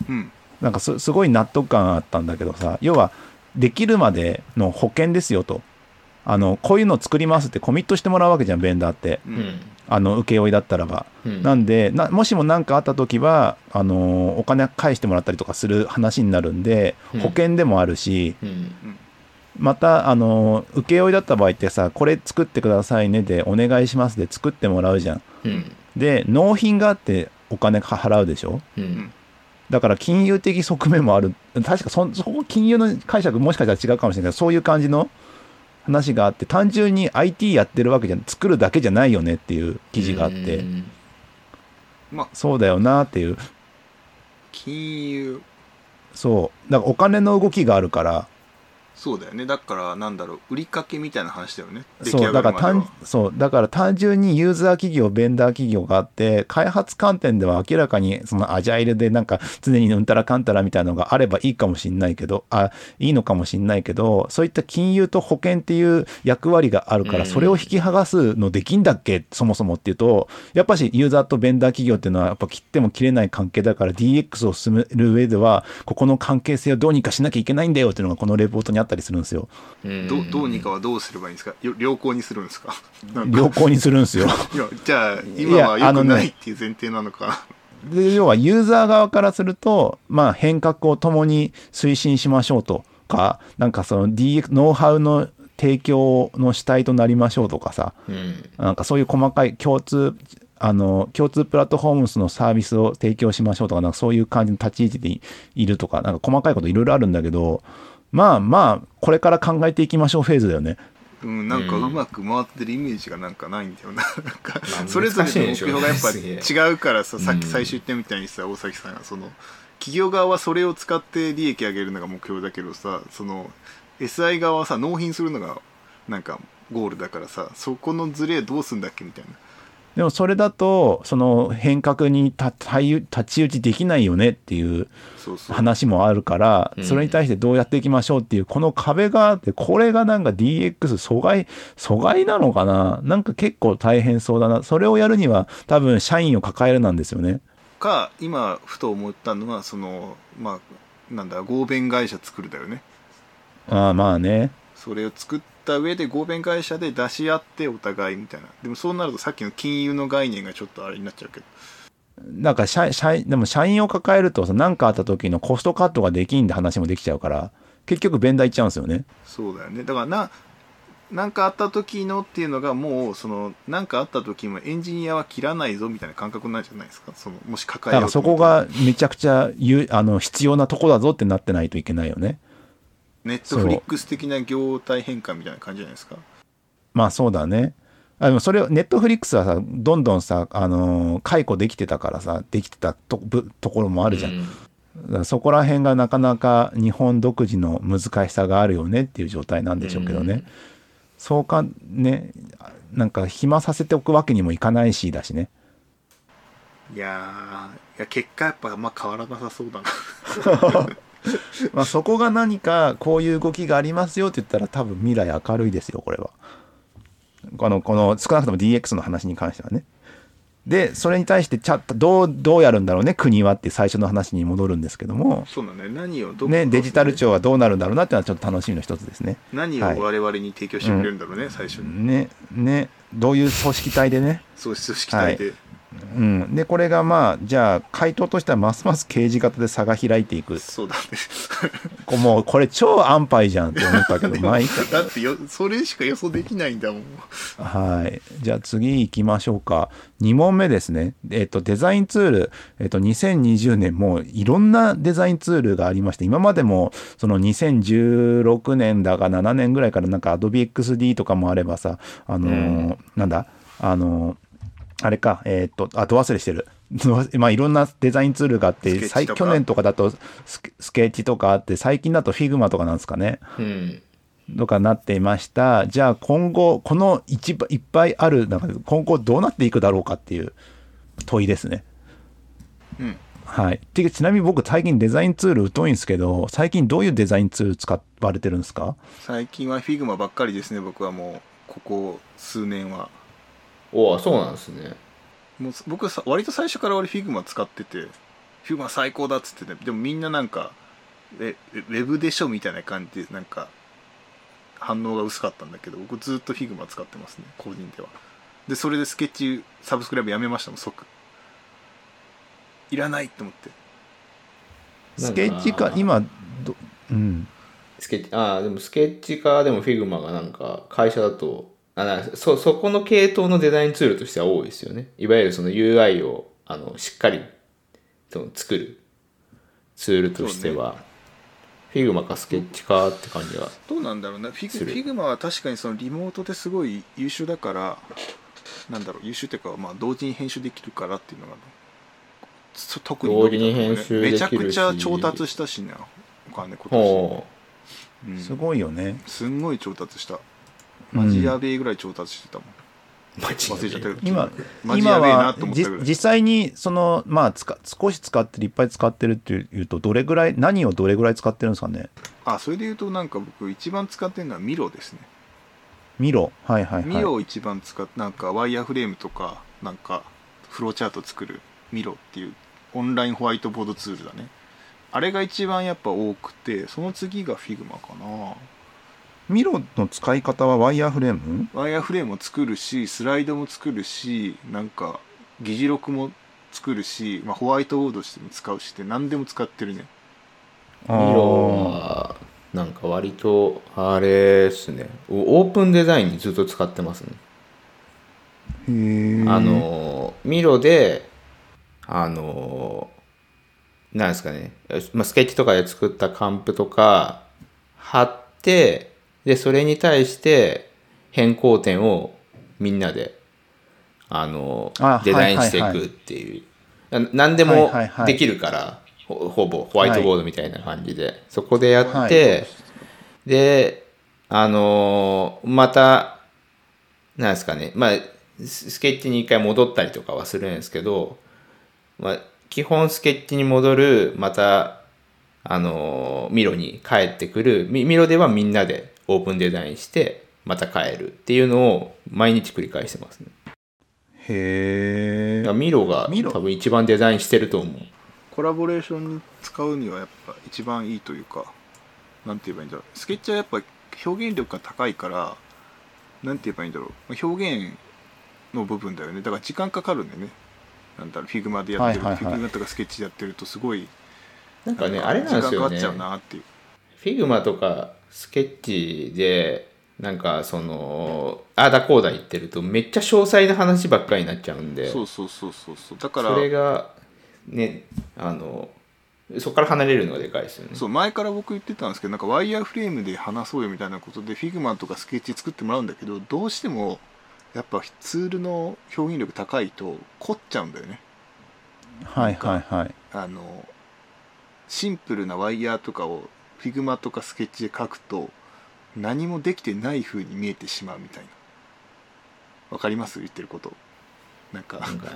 Speaker 3: うん。
Speaker 1: なんかすすごい納得感あったんだけどさ要はできるまでの保険ですよと。あのこういうの作りますってコミットしてもらうわけじゃんベンダーって。
Speaker 3: う
Speaker 2: うん。ん
Speaker 1: あの請負いだったらば。
Speaker 2: うん。
Speaker 1: なんでなもしも何かあった時はあのお金返してもらったりとかする話になるんで
Speaker 2: うん。
Speaker 1: 保険でもあるし、
Speaker 2: うん
Speaker 1: またあの請負だった場合ってさこれ作ってくださいねでお願いしますで作ってもらうじゃん。
Speaker 2: うん。
Speaker 1: で納品があってお金払うでしょ？
Speaker 2: うん。
Speaker 1: だから金融的側面もある。確かそそこ金融の解釈もしかしたら違うかもしれないけどそういう感じの話があって単純に IT やってるわけじゃ作るだけじゃないよねっていう記事があって、
Speaker 2: うん。
Speaker 3: まあ。
Speaker 1: そうだよなっていう。
Speaker 3: 金融。
Speaker 1: そう。だからお金の動きがあるから
Speaker 3: そうだよね。だからなんだろう売りかけみたいな話だよね。
Speaker 1: そう
Speaker 3: 上
Speaker 1: だから単そうだから単純にユーザー企業ベンダー企業があって開発観点では明らかにそのアジャイルでなんか常にうんたらかんたらみたいなのがあればいいかもしんないけどあいいのかもしんないけどそういった金融と保険っていう役割があるから
Speaker 2: うん
Speaker 1: それを引き剥がすのできんだっけそもそもっていうとやっぱしユーザーとベンダー企業っていうのはやっぱ切っても切れない関係だから DX を進める上ではここの関係性をどうにかしなきゃいけないんだよっていうのがこのレポートにあったりするんですよ。
Speaker 2: うん。
Speaker 3: どどうにかはどうすればいいんですか？よ良好にするんですか？
Speaker 1: 良好にするんですよ。
Speaker 3: いやじゃあ今は良くないっていう前提なのか。
Speaker 1: で要はユーザー側からすると、まあ、変革を共に推進しましょうとかなんかその DX ノウハウの提供の主体となりましょうとかさ
Speaker 2: うん。
Speaker 1: なんかそういう細かい共通あの共通プラットフォームスのサービスを提供しましょうとかなんかそういう感じの立ち位置でいいるとかなんか細かいこといろいろあるんだけどまあまあこれから考えていきましょうフェーズだよね。
Speaker 3: うん、なんかうまく回ってるイメージがなんかないんだよな。なんか
Speaker 2: まあ
Speaker 3: それぞれの目標がやっぱ違うからささっき
Speaker 2: うん。
Speaker 3: 最初言ったみたいにさ大崎さんがその企業側はそれを使って利益上げるのが目標だけどさその SI 側はさ納品するのがなんかゴールだからさそこのズレどうすんだっけみたいな
Speaker 1: でもそれだとその変革に立ち打ちできないよねっていう話もあるから
Speaker 2: うん。
Speaker 1: それに対してどうやっていきましょうっていうこの壁があってこれがなんか DX 阻害阻害なのかな？なんか結構大変そうだな。それをやるには多分社員を抱えるなんですよね。
Speaker 3: か今ふと思ったのはそのまあなんだ合弁会社作るだよね。
Speaker 1: ああまあね。
Speaker 3: それを作った上で合弁会社で出し合ってお互いみたいな。でもそうなるとさっきの金融の概念がちょっとあれになっちゃうけど。
Speaker 1: なんか社社員でも社員を抱えるとさ何かあった時のコストカットができんって話もできちゃうから結局ベンダー行っちゃうんですよね。
Speaker 3: そうだよね。だからななんかあった時のっていうのがもうそのなんかあった時もエンジニアは切らないぞみたいな感覚なんじゃないですか。そのもし抱え
Speaker 1: だからそこがめちゃくちゃゆあの必要なとこだぞってなってないといけないよね
Speaker 3: ネットフリックス的な業態変換みたいな感じじゃないですか。
Speaker 1: まあそうだね。あでもそれをネットフリックスはさどんどんさ、あのー解雇できてたからさできてたとぶところもあるじゃん、
Speaker 2: うん。
Speaker 1: そこら辺がなかなか日本独自の難しさがあるよねっていう状態なんでしょうけどね、
Speaker 2: うん。
Speaker 1: そうかね。なんか暇させておくわけにもいかないしだしね。
Speaker 3: いやーいや結果やっぱあんま変わらなさそうだな
Speaker 1: まあそこが何かこういう動きがありますよって言ったら多分未来明るいですよこれは。このこの少なくとも DX の話に関してはね。でそれに対してちゃんとどうどうやるんだろうね国はって最初の話に戻るんですけども。
Speaker 3: そうだね。何をどこ
Speaker 1: ね、デジタル庁はどうなるんだろうなっていうのはちょっと楽しみの一つですね。
Speaker 3: 何を我々に提供してくれるんだろうね、最初に。
Speaker 1: ね、ね、どういう組織体でね。
Speaker 3: そう組織体で、
Speaker 1: うん。で、これがまあ、じゃあ、回答としてはますます刑事型で差が開いていく。
Speaker 3: そうだね
Speaker 1: もう、これ超安牌じゃんって思ったけど、まあいいか。
Speaker 3: だってよそれしか予想できないんだもん
Speaker 1: はい。じゃあ次行きましょうか。2問目ですね。えっ、と、デザインツール。えっ、と、2020年もいろんなデザインツールがありまして、今までも、その2016年だが7年ぐらいからなんか Adobe XD とかもあればさ、あのーなんだ、あのーあれか、えっ、と、あ、ど忘れしてる。まあ、いろんなデザインツールがあって、去年とかだとスケスケッチとかあって、最近だと Figma とかなんですかね。
Speaker 2: うん
Speaker 1: とかなっていました。じゃあ今後、この一いっぱいある中で、今後どうなっていくだろうかっていう問いですね。
Speaker 3: うん
Speaker 1: はい。てちなみに僕最近デザインツール疎いんですけど、最近どういうデザインツール使われてるんですか？
Speaker 3: 最近は Figma ばっかりですね僕はもうここ数年は
Speaker 2: おおそうなんですね。
Speaker 3: もう僕さ割と最初から俺 Figma 使ってて Figma 最高だっつっててでもみんななんかえウェブでしょみたいな感じでなんか反応が薄かったんだけど僕ずっと Figma 使ってますね個人では。でそれでスケッチサブスクライブやめましたもん即。いらないって思って。
Speaker 1: スケッチか、今、どうん。
Speaker 2: スケッチああでもスケッチかでも Figma がなんか会社だとあなそそこの系統のデザインツールとしては多いですよね。いわゆるその UI をあのしっかりその作るツールとしては、Figma かスケッチかって感じは
Speaker 3: どうなんだろうな FigFigma は確かにそのリモートですごい優秀だからなんだろう優秀っていうか、まあ、同時に編集できるからっていうのがそ特に
Speaker 2: 同時に編集できるし。
Speaker 3: めちゃくちゃ調達したしねお金今年、
Speaker 2: ほ
Speaker 3: うん。
Speaker 1: すごいよね。
Speaker 3: すんごい調達したマジやべえぐらい調達してたもん、
Speaker 2: うマジ
Speaker 3: 忘れちゃったけど
Speaker 1: 今、
Speaker 3: マジ
Speaker 1: 今
Speaker 3: やべえな
Speaker 1: は
Speaker 3: と思ったぐらい
Speaker 1: じ実際にそのまあつか少し使ってるいっぱい使ってるっていうとどれぐらい何をどれぐらい使ってるんですかね？
Speaker 3: あそれで言うとなんか僕一番使ってるのは Miro ですね。
Speaker 1: Miro？はいはいはい。
Speaker 3: ミロを一番使ってなんかワイヤーフレームとかなんかフローチャート作る Miro っていうオンラインホワイトボードツールだね。あれが一番やっぱ多くてその次が Figma かな
Speaker 1: Miro の使い方はワイヤーフレーム？
Speaker 3: ワイヤーフレームを作るしスライドも作るしなんか議事録も作るし、まあ、ホワイトボードとしても使うしって何でも使ってるね。
Speaker 2: ミロはなんか割とあれですね。オープンデザインにずっと使ってますね。
Speaker 1: へー。
Speaker 2: あのミロであのなんですかね、まあ、スケッチとかで作ったカンプとか貼ってでそれに対して変更点をみんなであの
Speaker 1: あ
Speaker 2: デザインしてい
Speaker 1: はいはいはい
Speaker 2: くっていう、な何で
Speaker 1: はい
Speaker 2: も
Speaker 1: はいはい。
Speaker 2: できるから、ほほぼホワイトボードみたいな感じで、そこでやって、
Speaker 1: はい。
Speaker 2: であのまたなんですかね。まあススケッチに一回戻ったりとかはするんですけど、まあ、基本スケッチに戻るまたあのミロに帰ってくる。ミミロではみんなでオープンデザインしてまた帰るっていうのを毎日繰り返してますね。
Speaker 1: へえ
Speaker 2: Miro が多分一番デザインしてると思う。
Speaker 3: コラボレーションに使うにはやっぱ一番いいというかなんて言えばいいんだろう。スケッチはやっぱ表現力が高いからなんて言えばいいんだろう。表現の部分だよね。だから時間かかるんだよね。なんだろう Figma でやってる、
Speaker 1: はいはいはい。
Speaker 3: Figma とかスケッチでやってるとすごい
Speaker 2: なんかねあれなんですよね
Speaker 3: 時間かかっちゃうなっていう。
Speaker 2: Figma とかスケッチでなんかそのああだこうだ言ってるとめっちゃ詳細な話ばっかりになっちゃうんで。
Speaker 3: そうそうそうそうそう。だから
Speaker 2: それがねあのそこから離れるのがでかいですよね。
Speaker 3: そう前から僕言ってたんですけどなんかワイヤーフレームで話そうよみたいなことで Figma とかスケッチ作ってもらうんだけどどうしてもやっぱツールの表現力高いと凝っちゃうんだよね。
Speaker 1: はいはいはい。
Speaker 3: あのシンプルなワイヤーとかをFigma とかスケッチで書くと何もできてない風に見えてしまうみたいな。わかります？言ってること。なんか
Speaker 2: なんか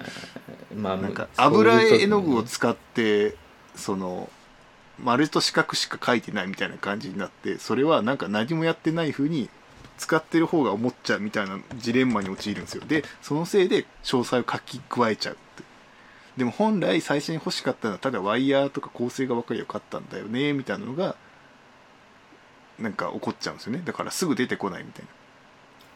Speaker 2: まあ
Speaker 3: なんか油絵の具を使ってその丸と四角しか描いてないみたいな感じになってそれはなんか何もやってない風に使ってる方が思っちゃうみたいなジレンマに陥るんですよ。でそのせいで詳細を書き加えちゃうって。でも本来最初に欲しかったのはただワイヤーとか構成が分かりゃよかったんだよねみたいなのがなんか起こっちゃうんですよね。だからすぐ出てこないみたい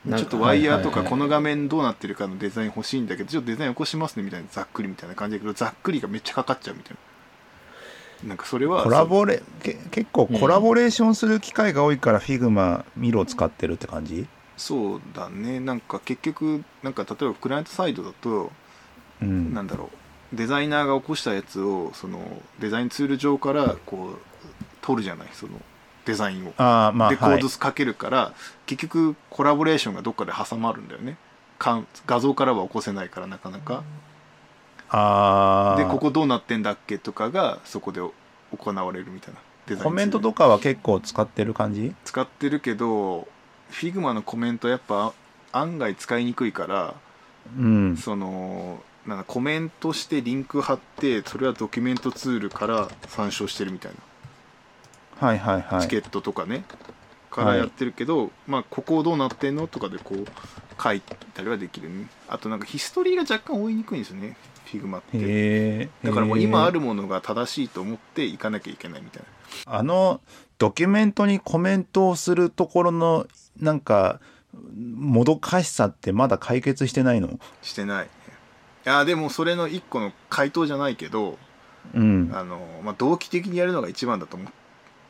Speaker 3: な。ちょっとワイヤーとかこの画面どうなってるかのデザイン欲しいんだけどちょっとデザイン起こしますねみたいな。ざっくりみたいな感じだけどざっくりがめっちゃかかっちゃうみたいな。なんかそれは
Speaker 1: コラボレけ結構コラボレーションする機会が多いからフィグマミロを使ってるって感じ？
Speaker 3: そうだね。なんか結局なんか例えばクライアントサイドだと
Speaker 1: うん。
Speaker 3: なんだろう。デザイナーが起こしたやつをそのデザインツール上からこう取るじゃない？そのデザインを。
Speaker 1: ああまあ
Speaker 3: でコ
Speaker 1: はい。
Speaker 3: ードかけるから、結局コラボレーションがどっかで挟まるんだよね。かん画像からは起こせないからなかなか。
Speaker 1: ああ
Speaker 3: でここどうなってんだっけとかがそこで行われるみたいな。デザイン
Speaker 1: コメントとかは結構使ってる感じ？
Speaker 3: 使ってるけど Figma のコメントやっぱ案外使いにくいから
Speaker 1: うん。
Speaker 3: そのなんかコメントしてリンク貼ってそれはドキュメントツールから参照してるみたいな、
Speaker 1: はいはいはい。
Speaker 3: チケットとかね。からやってるけど、まあここどうなってんのとかでこう書いたりはできるね。あとなんかヒストリーが若干追いにくいんですよね。Figma って。
Speaker 1: へえ。
Speaker 3: だからもう今あ
Speaker 1: る
Speaker 3: るものが正しいと思っていかなきゃいけないみたいな。
Speaker 1: あのドキュメントにコメントをするところのなんかもどかしさってまだ解決してないの？
Speaker 3: してない。いやでもそれの一個の回答じゃないけど
Speaker 1: うん。
Speaker 3: あの、まあ、動機的にやるのが一番だと思う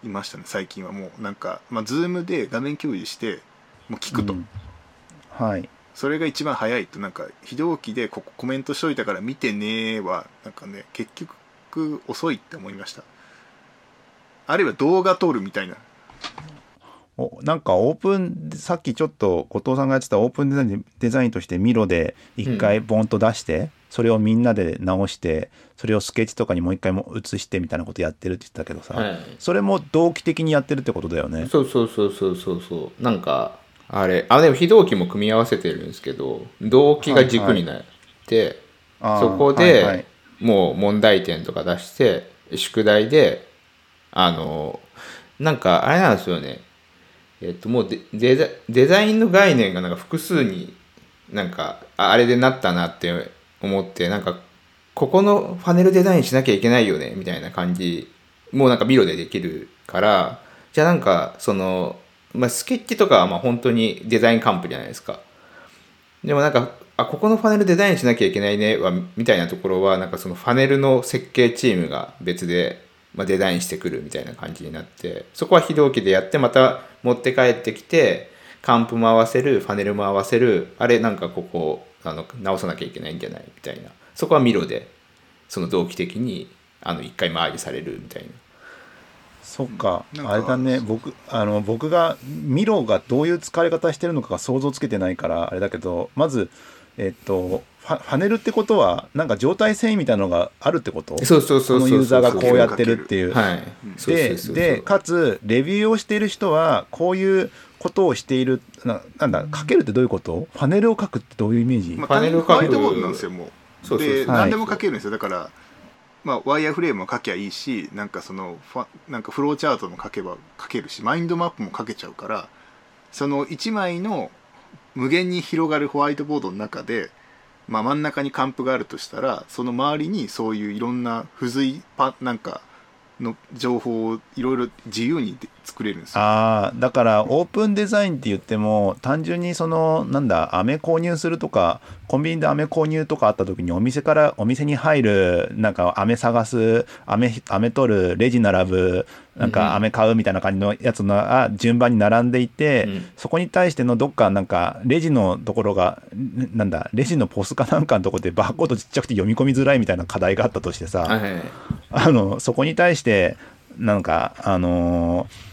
Speaker 3: いましたね最近は。もうなんかまあズームで画面共有してもう聞くと、
Speaker 1: うん。はい。
Speaker 3: それが一番早いとなんか非同期でここコメントしといたから見てねはなんかね結局遅いって思いました。あるいは動画撮るみたいな
Speaker 1: おなんかオープンさっきちょっと後藤さんがやってたオープンデザインデザインとしてミロで一回ボンと出して、それをみんなで直してそれをスケッチとかにもう一回も写してみたいなことやってるって言ってたけどさ、
Speaker 2: はい。
Speaker 1: それも同期的にやってるってことだよね。
Speaker 2: そうそうそうそうそうそう。なんかあれあでも非同期も組み合わせてるんですけど同期が軸になって、
Speaker 1: あー
Speaker 2: そこで、
Speaker 1: はいはい。
Speaker 2: もう問題点とか出して宿題であのなんかあれなんですよねえっともうデザデザインの概念がなんか複数になんかあれでなったなって思ってなんかここのパネルデザインしなきゃいけないよねみたいな感じもうなんかミロでできるからじゃあなんかその、まあ、スケッチとかはまあ本当にデザインカンプじゃないですか？でもなんかあここのパネルデザインしなきゃいけないねはみたいなところはなんかそのパネルの設計チームが別で、まあ、デザインしてくるみたいな感じになってそこは非同期でやってまた持って帰ってきてカンプも合わせるパネルも合わせるあれなんかここあの直さなきゃいけないんじゃないみたいな。そこはミロでその同期的にあの一回回りされるみたいな。
Speaker 1: そっか。あれだね。僕あの僕がミロがどういう使い方してるのかが想像つけてないからあれだけどまずえっとファパネルってことはなんか状態遷移みたいなのがあるってこと？
Speaker 2: そうそうそうそう
Speaker 1: このユーザーがこうやってるっていう。
Speaker 2: はい。
Speaker 1: ででかつレビューをしている人はこういうことをしている。ななんだ書けるってどういうこと？パネルを書くってどういうイメージ、
Speaker 3: まあ、
Speaker 2: パネルを書く。
Speaker 3: ホワイトボードなんですよもう。
Speaker 2: そうそうそう。
Speaker 3: で、
Speaker 1: はい。
Speaker 3: 何でも書けるんですよ。だから、まあ、ワイヤーフレームも書きゃいいしなんかそのファなんかフローチャートも書けば書けるしマインドマップも書けちゃうからその1枚の無限に広がるホワイトボードの中で、まあ、真ん中にカンプがあるとしたらその周りにそういういろんな付随パなんかの情報をいろいろ自由に作れるんですよ。
Speaker 1: あだからオープンデザインって言っても単純にそのなんだ飴購入するとかコンビニで飴購入とかあった時にお店からお店に入るなんか飴探す飴飴取るレジ並ぶなんか飴買うみたいな感じのやつが順番に並んでいて、
Speaker 2: うん。
Speaker 1: そこに対してのどっかなんかレジのところがんなんだレジのポスかなんかのところでバーコードちっちゃくて読み込みづらいみたいな課題があったとしてさ、
Speaker 2: はいはいはい。
Speaker 1: あのそこに対してなんかあのー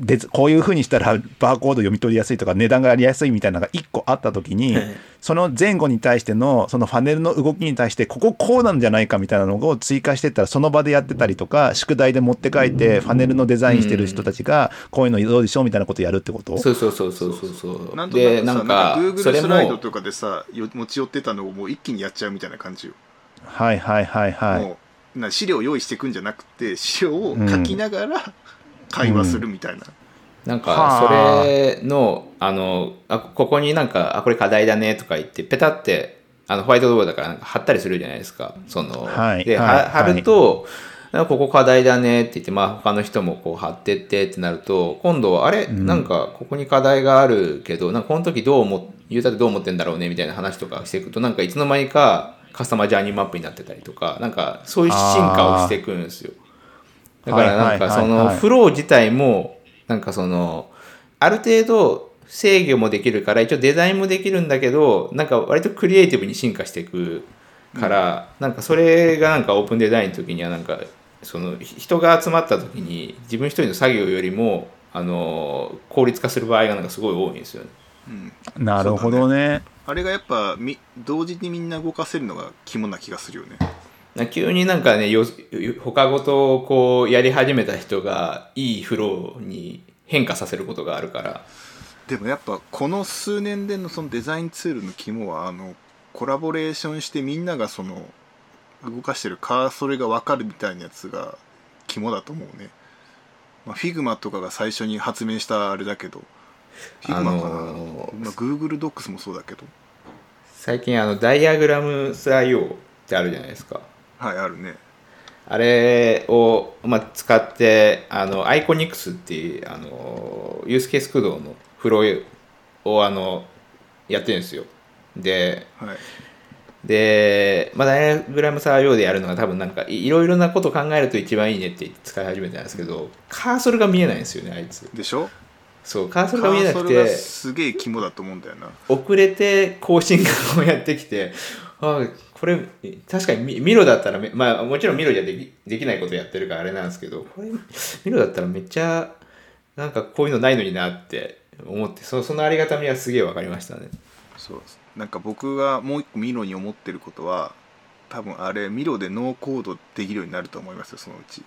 Speaker 1: でこういうふうにしたらバーコード読み取りやすいとか値段がやりやすいみたいなのが1個あった時に
Speaker 2: はい
Speaker 1: その前後に対してのそのパネルの動きに対してこここうなんじゃないかみたいなのを追加してったらその場でやってたりとか宿題で持って帰ってパネルのデザインしてる人たちがこういうのどうでしょうみたいなことやるってこと？
Speaker 2: そうそうそうそうそうそう。
Speaker 3: なんとなくさなんか Google スライド
Speaker 2: も
Speaker 3: とかでさよ持ち寄ってたのをもう一気にやっちゃうみたいな感じよ。
Speaker 1: はいはいはいはい。
Speaker 3: もうな資料を用意していくんじゃなくて資料を書きながら会話するみたいな、
Speaker 2: なん
Speaker 1: は
Speaker 2: か
Speaker 1: あ。
Speaker 2: それのあのあここになんかあこれ課題だねとか言ってペタってあのホワイトボードだからなんか貼ったりするじゃないですか。その、
Speaker 1: はい。
Speaker 2: で、
Speaker 1: はい。
Speaker 2: は貼ると、なんかここ課題だねって言って、まあ他の人もこう貼ってってってなると、今度はあれ、なんかここに課題があるけど、なんかこの時どう思っ、ユーザーってどう思ってんだろうねみたいな話とかしていくと、なんかいつの間にかカスタマージャーニーマップになってたりとか、なんかそういう進化をしていくんですよ。だからなんかそのフロー自体も、なんかその、ある程度制御もできるから、一応デザインもできるんだけど、なんか割とクリエイティブに進化していくから、なんかそれがなんかオープンデザインの時にはなんかその人が集まった時に自分一人の作業よりもあの効率化する場合がなんかすごい多いんですよね。
Speaker 3: うん。
Speaker 1: なるほどね。
Speaker 3: あれがやっぱみ同時にみんな動かせるのが肝な気がするよね
Speaker 2: 急になんかねよ他ごとをこうやり始めた人がいいフローに変化させることがあるから。
Speaker 3: でもやっぱこの数年でのそのデザインツールの肝はあのコラボレーションしてみんながその動かしてるカーソルが分かるみたいなやつが肝だと思うね、まあ、Figma とかが最初に発明したあれだけど Figma かな、
Speaker 2: あのー
Speaker 3: まあ、Google Docs もそうだけど。
Speaker 2: 最近あのダイアグラムス IO ってあるじゃないですか。
Speaker 3: はいあるね。
Speaker 2: あれを、まあ、使ってあのアイコニクスっていうあのユースケース駆動のフローをあのやってるんですよ。で
Speaker 3: はい。
Speaker 2: で、まあ、ダイアグラムサー用でやるのが多分なんかいいろいろなこと考えると一番いいねって使い始めたんですけどカーソルが見えないんですよねあいつ。
Speaker 3: でしょ？
Speaker 2: そうカーソ
Speaker 3: カ
Speaker 2: ルが見えなく
Speaker 3: ーソルが
Speaker 2: て
Speaker 3: すげえ肝だと思うんだよな。
Speaker 2: 遅れて更新が やってきてあこれ確かにミミロだったらまあもちろんミロじゃできできないことやってるからあれなんですけどこれミロだったらめっちゃなんかこういうのないのになって思ってそそのありがたみはすげえ分かりましたね。
Speaker 3: そうなんか僕がもう一個ミロに思ってることは多分あれミロでノーコードできるようになると思いますよそのうち。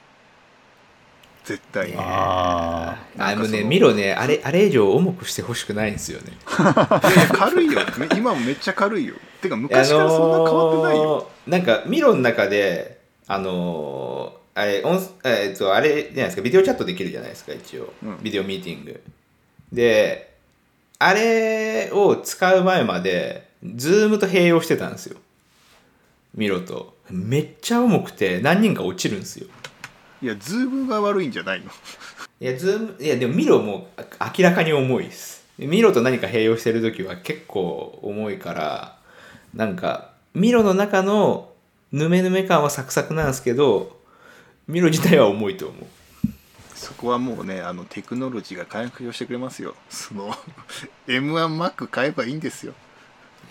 Speaker 3: 絶対。に
Speaker 1: あ
Speaker 2: あのね
Speaker 3: なんかその
Speaker 2: Miro ねあれあれ以上重くしてほしくないんですよね。
Speaker 3: 軽いよ。め 今もめっちゃ軽いよ。てか昔からそんな変わってないよ、
Speaker 2: あのーなんか Miro の中であのーあれ音えーっとあれじゃないですか。ビデオチャットできるじゃないですか一応、
Speaker 3: うん。
Speaker 2: ビデオミーティング。であれを使う前まで Zoom と併用してたんですよ。 Miro と。めっちゃ重くて何人か落ちるんですよ
Speaker 3: いや Zoom が悪いんじゃないの？
Speaker 2: いや Zoom いやでも Miro もあ明らかに重いです。 Miro と何か併用してる時は結構重いからなんか Miro の中のヌメヌメ感はサクサクなんですけど Miro 自体は重いと思う。
Speaker 3: そこはもうねあのテクノロジーが解決してくれますよ。その M1Mac 買えばいいんですよ。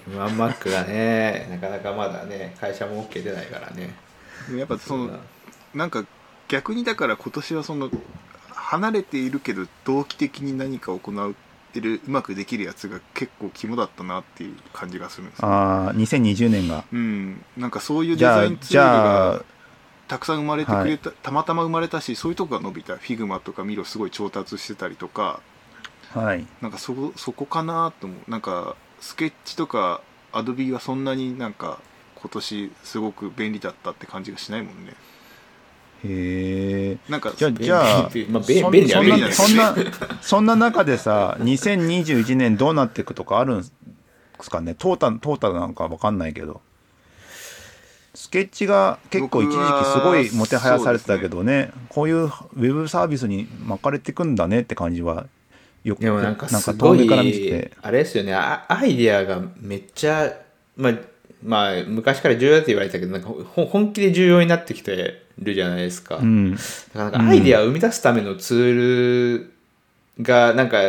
Speaker 2: M1Mac がねなかなかまだね会社も OK 出ないからね。
Speaker 3: やっぱそのなんか逆にだから今年はその離れているけど同期的に何かを行ってるうまくできるやつが結構肝だったなっていう感じがするんですよ。
Speaker 1: ああ2020年が。
Speaker 3: うん。なんかそういうデザインツールが
Speaker 1: あ
Speaker 3: たくさん生まれてくれた、たまたま生まれたしそういうとこが伸びた。 Figma とか Miro すごい調達してたりとか。
Speaker 1: はい。
Speaker 3: なんかそこそこかなと思う。なんかスケッチとかアドビはそんなになんか今年すごく便利だったって感じがしないもんね
Speaker 1: へえ
Speaker 3: なんか
Speaker 1: じゃあじゃあ
Speaker 2: まあ、べ
Speaker 1: そん
Speaker 2: 便利は
Speaker 1: そんなそんな そんな中でさ2021年どうなっていくとかあるんですかね？トータルトータルなんかわかんないけど。スケッチが結構一時期すごいもてはやされてたけどね。こういうウェブサービスに巻かれてくんだねって感じはよく
Speaker 2: なんかす
Speaker 1: 遠
Speaker 2: ごい
Speaker 1: 目から見てて。
Speaker 2: あれですよね。あアイディアがめっちゃまあまあ昔から重要だって言われてたけどなんかほ本気で重要になってきてるじゃないですか、
Speaker 1: うん。
Speaker 2: だからなんかアイディアを生み出すためのツールがなんか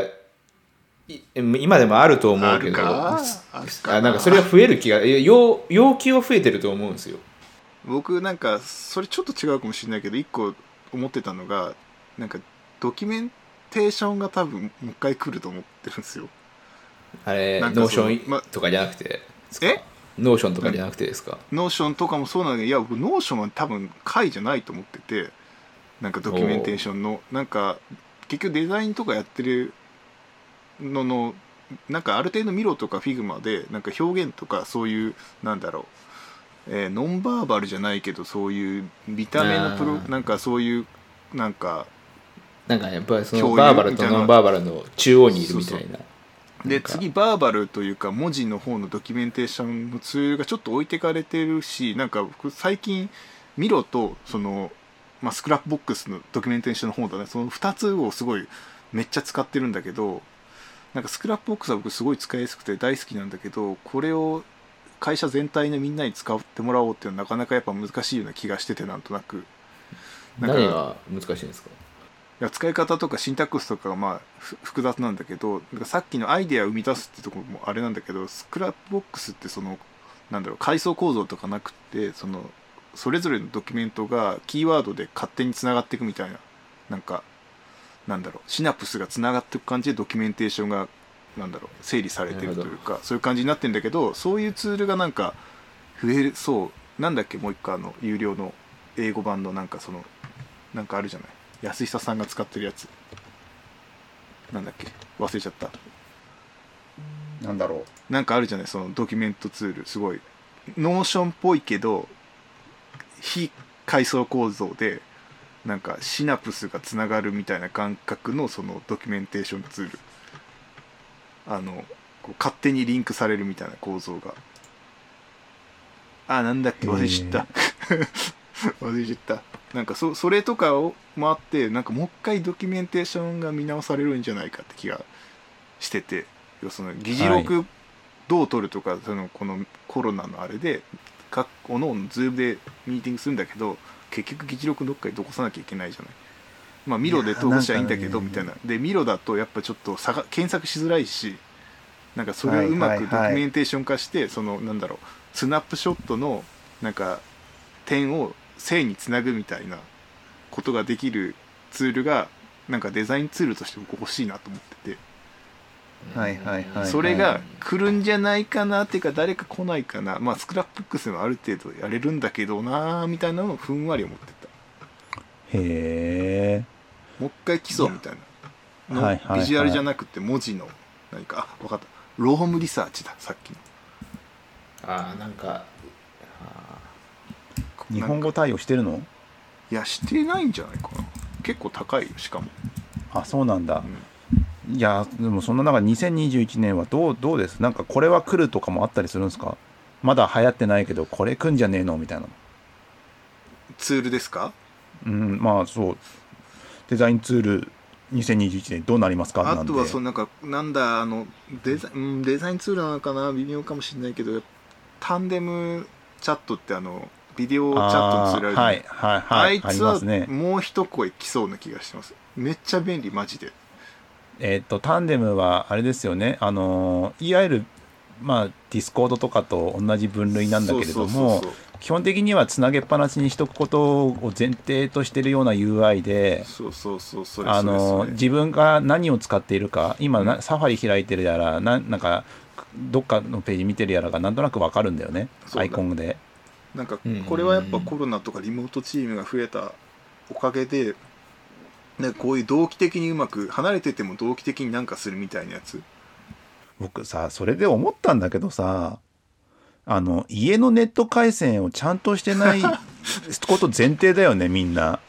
Speaker 2: い今でもあると思うけど
Speaker 3: あるか？あるか。
Speaker 2: あなんかそれが増える気が要要求は増えてると思うんですよ。
Speaker 3: 僕なんかそれちょっと違うかもしれないけど一個思ってたのがなんかドキュメンテーションが多分もう一回来ると思ってるんですよ。
Speaker 2: あれ Notion とかじゃなくて
Speaker 3: え？
Speaker 2: Notion とかじゃなくてですか？
Speaker 3: Notion とかもそうなんだけどいや僕 Notion は多分解じゃないと思っててなんかドキュメンテーションの。なんか結局デザインとかやってるののなんかある程度 Miro とか Figma でなんか表現とかそういうなんだろう、えーノンバーバルじゃないけどそういう見た目のプロなんかそういうなんか
Speaker 2: なんかやっぱりそのバーバルとノンバーバルの中央にいるみたいな
Speaker 3: で次バーバルというか文字の方のドキュメンテーションのツールがちょっと置いてかれてるしなんか僕最近 Miro とその、まあ、 Scrapbox のドキュメンテーションの方だねその2つをすごいめっちゃ使ってるんだけどなんか Scrapbox は僕すごい使いやすくて大好きなんだけどこれを会社全体のみんなに使ってもらおうっていうのはなかなかやっぱ難しいような気がしててなんとなく。な
Speaker 2: 何が難しいんですか？
Speaker 3: いや使い方とかシンタックスとかがまあふ複雑なんだけどなんかさっきのアイデアを生み出すってところもあれなんだけど Scrapbox ってそのなんだろう階層構造とかなくってそのそれぞれのドキュメントがキーワードで勝手につながっていくみたいななんかなんだろうシナプスがつながっていく感じでドキュメンテーションがなんだろう整理されてるというかそういう感じになってるんだけどそういうツールがなんか増えるそう。なんだっけもう一個あの有料の英語版のなんかそのなんかあるじゃない？安久さんが使ってるやつ。なんだっけ？忘れちゃった。
Speaker 1: なんだろ
Speaker 3: なんかあるじゃない？そのドキュメントツール。すごい。 Notion っぽいけど非階層構造でなんかシナプスがつながるみたいな感覚のそのドキュメンテーションツール。あのこう勝手にリンクされるみたいな構造が。あなんだっけ？忘れちゃった。忘れちゃったなんかそそれとかをもあってなんかもう一回ドキュメンテーションが見直されるんじゃないかって気がしてて要するに議事録っどう取るとかそのこのコロナのあれで各おの Zoom でミーティングするんだけど結局議事録どっかに残さなきゃいけないじゃない。まあミロで投稿しちゃいいんだけどみたいな。でミロだとやっぱちょっと検索しづらいしなんかそれをうまくド
Speaker 1: はいはいはい
Speaker 3: キュメンテーション化してそのなんだろうスナップショットのなんか点を線につなぐみたいなことができるツールがなんかデザインツールとして僕欲しいなと思ってて。
Speaker 1: はいはいはい
Speaker 3: それが来るんじゃないかなっていうか誰か来ないかな。まあスクラップブックスでもある程度やれるんだけどなみたいなのをふんわり思ってた。
Speaker 1: へえ
Speaker 3: もう一回来そうみたいなの。
Speaker 1: はいはいはい。
Speaker 3: ビジュアルじゃなくて文字の何か。あ分かった。ロームリサーチださっきの。
Speaker 2: ああなんか
Speaker 1: 日本語対応してるの？
Speaker 3: いやしてないんじゃないかな。結構高いよしかも、
Speaker 1: あそうなんだ。
Speaker 3: う、ん。
Speaker 1: いやでもそんな中2021年はどうどうです？なんかこれは来るとかもあったりするんですか？まだ流行ってないけどこれ来んじゃねえの？みたいな。
Speaker 3: ツールですか？
Speaker 1: うんまあそう。デザインツール2021年どうなりますか？
Speaker 3: あとはそ
Speaker 1: の
Speaker 3: のなんかなんだあのデザ,、うん、デザインツールなのかな？微妙かもしれないけど Tandem チャットってあのビデオチャットのツールあるじゃない
Speaker 1: はいはいはいあ
Speaker 3: いつはもう一声来そうな気がしてます。めっちゃ便利マジで。
Speaker 1: えっ、と Tandem はあれですよね。あのいわゆるまあ Discord とかと同じ分類なんだけれども基本的にはつなげっぱなしにしとくことを前提としてるような UI で自分が何を使っているか今なサファリ開いてるやらななんかどっかのページ見てるやらがなんとなくわかるんだよね。アイコンで
Speaker 3: なんか
Speaker 2: うん
Speaker 3: これはやっぱコロナとかリモートチームが増えたおかげでなんかこういう同期的にうまく離れてても同期的になんかするみたいなやつ。
Speaker 1: 僕さそれで思ったんだけどさあの家のネット回線をちゃんとしてない こと前提だよねみんな。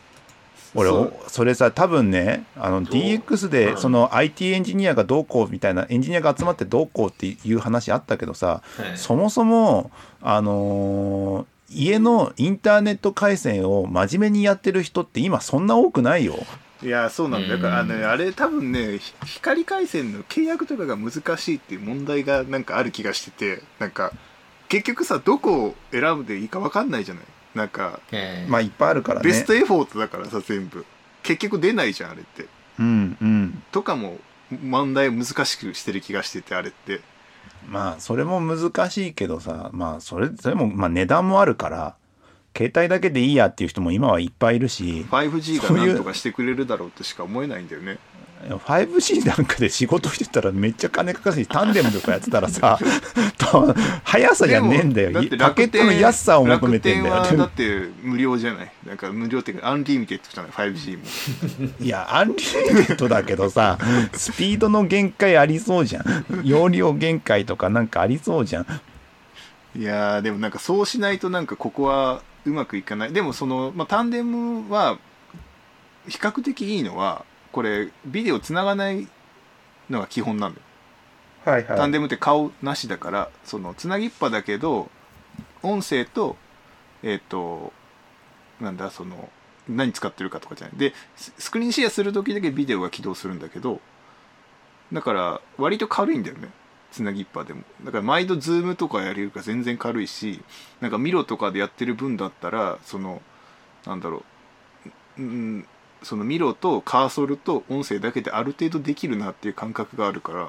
Speaker 1: 俺
Speaker 3: そ
Speaker 1: れさ多分ねあの DX
Speaker 2: う。ん
Speaker 1: でその IT エンジニアがどうこうみたいなエンジニアが集まってどうこうっていう話あったけどさ
Speaker 2: はい。
Speaker 1: そもそもあのー家のインターネット回線を真面目にやってる人って今そんな多くないよ。
Speaker 3: いやそうなんだ。だからあの
Speaker 2: うん
Speaker 3: あれ多分ねひ光回線の契約とかが難しいっていう問題がなんかある気がしててなんか結局さどこを選ぶでいいか分かんないじゃない。なんか
Speaker 2: ええ。
Speaker 1: まあいっぱいあるからね。
Speaker 3: ベストエフォートだからさ全部。結局出ないじゃんあれって。
Speaker 1: うんうん。
Speaker 3: とかも問題を難しくしてる気がしててあれって
Speaker 1: まあそれも難しいけどさまあそれそれもまあ値段もあるから携帯だけでいいやっていう人も今はいっぱいいるし
Speaker 3: 5G が
Speaker 1: そういう
Speaker 3: なんとかしてくれるだろうとしか思えないんだよね
Speaker 1: 5G なんかで仕事してたらめっちゃ金かかるし Tandem とかやってたらさと 速さじゃねえんだよ。
Speaker 3: でもって
Speaker 1: パケットの安さを求めてんだよ。
Speaker 3: だって無料じゃない？なんか無料っていうかアンリミテッドじゃない？5G も。
Speaker 1: いやアンリミテッドだけどさスピードの限界ありそうじゃん。容量限界とかなんかありそうじゃん。
Speaker 3: いやーでもなんかそうしないとなんかここはうまくいかない。でもその、まあ、タンデムは比較的いいのはこれビデオつながないのが基本なんだよ。
Speaker 1: はいは
Speaker 3: タンデムって顔なしだからそのつなぎっぱだけど音声とえっ、となんだその何使ってるかとかじゃない。でススクリーンシェアする時だけビデオが起動するんだけどだから割と軽いんだよね。つなぎっぱでも。だから毎度 Zoom とかやれるから全然軽いしなんか Miro とかでやってる分だったらそのなんだろうう。んその Miro とカーソルと音声だけである程度できるなっていう感覚があるから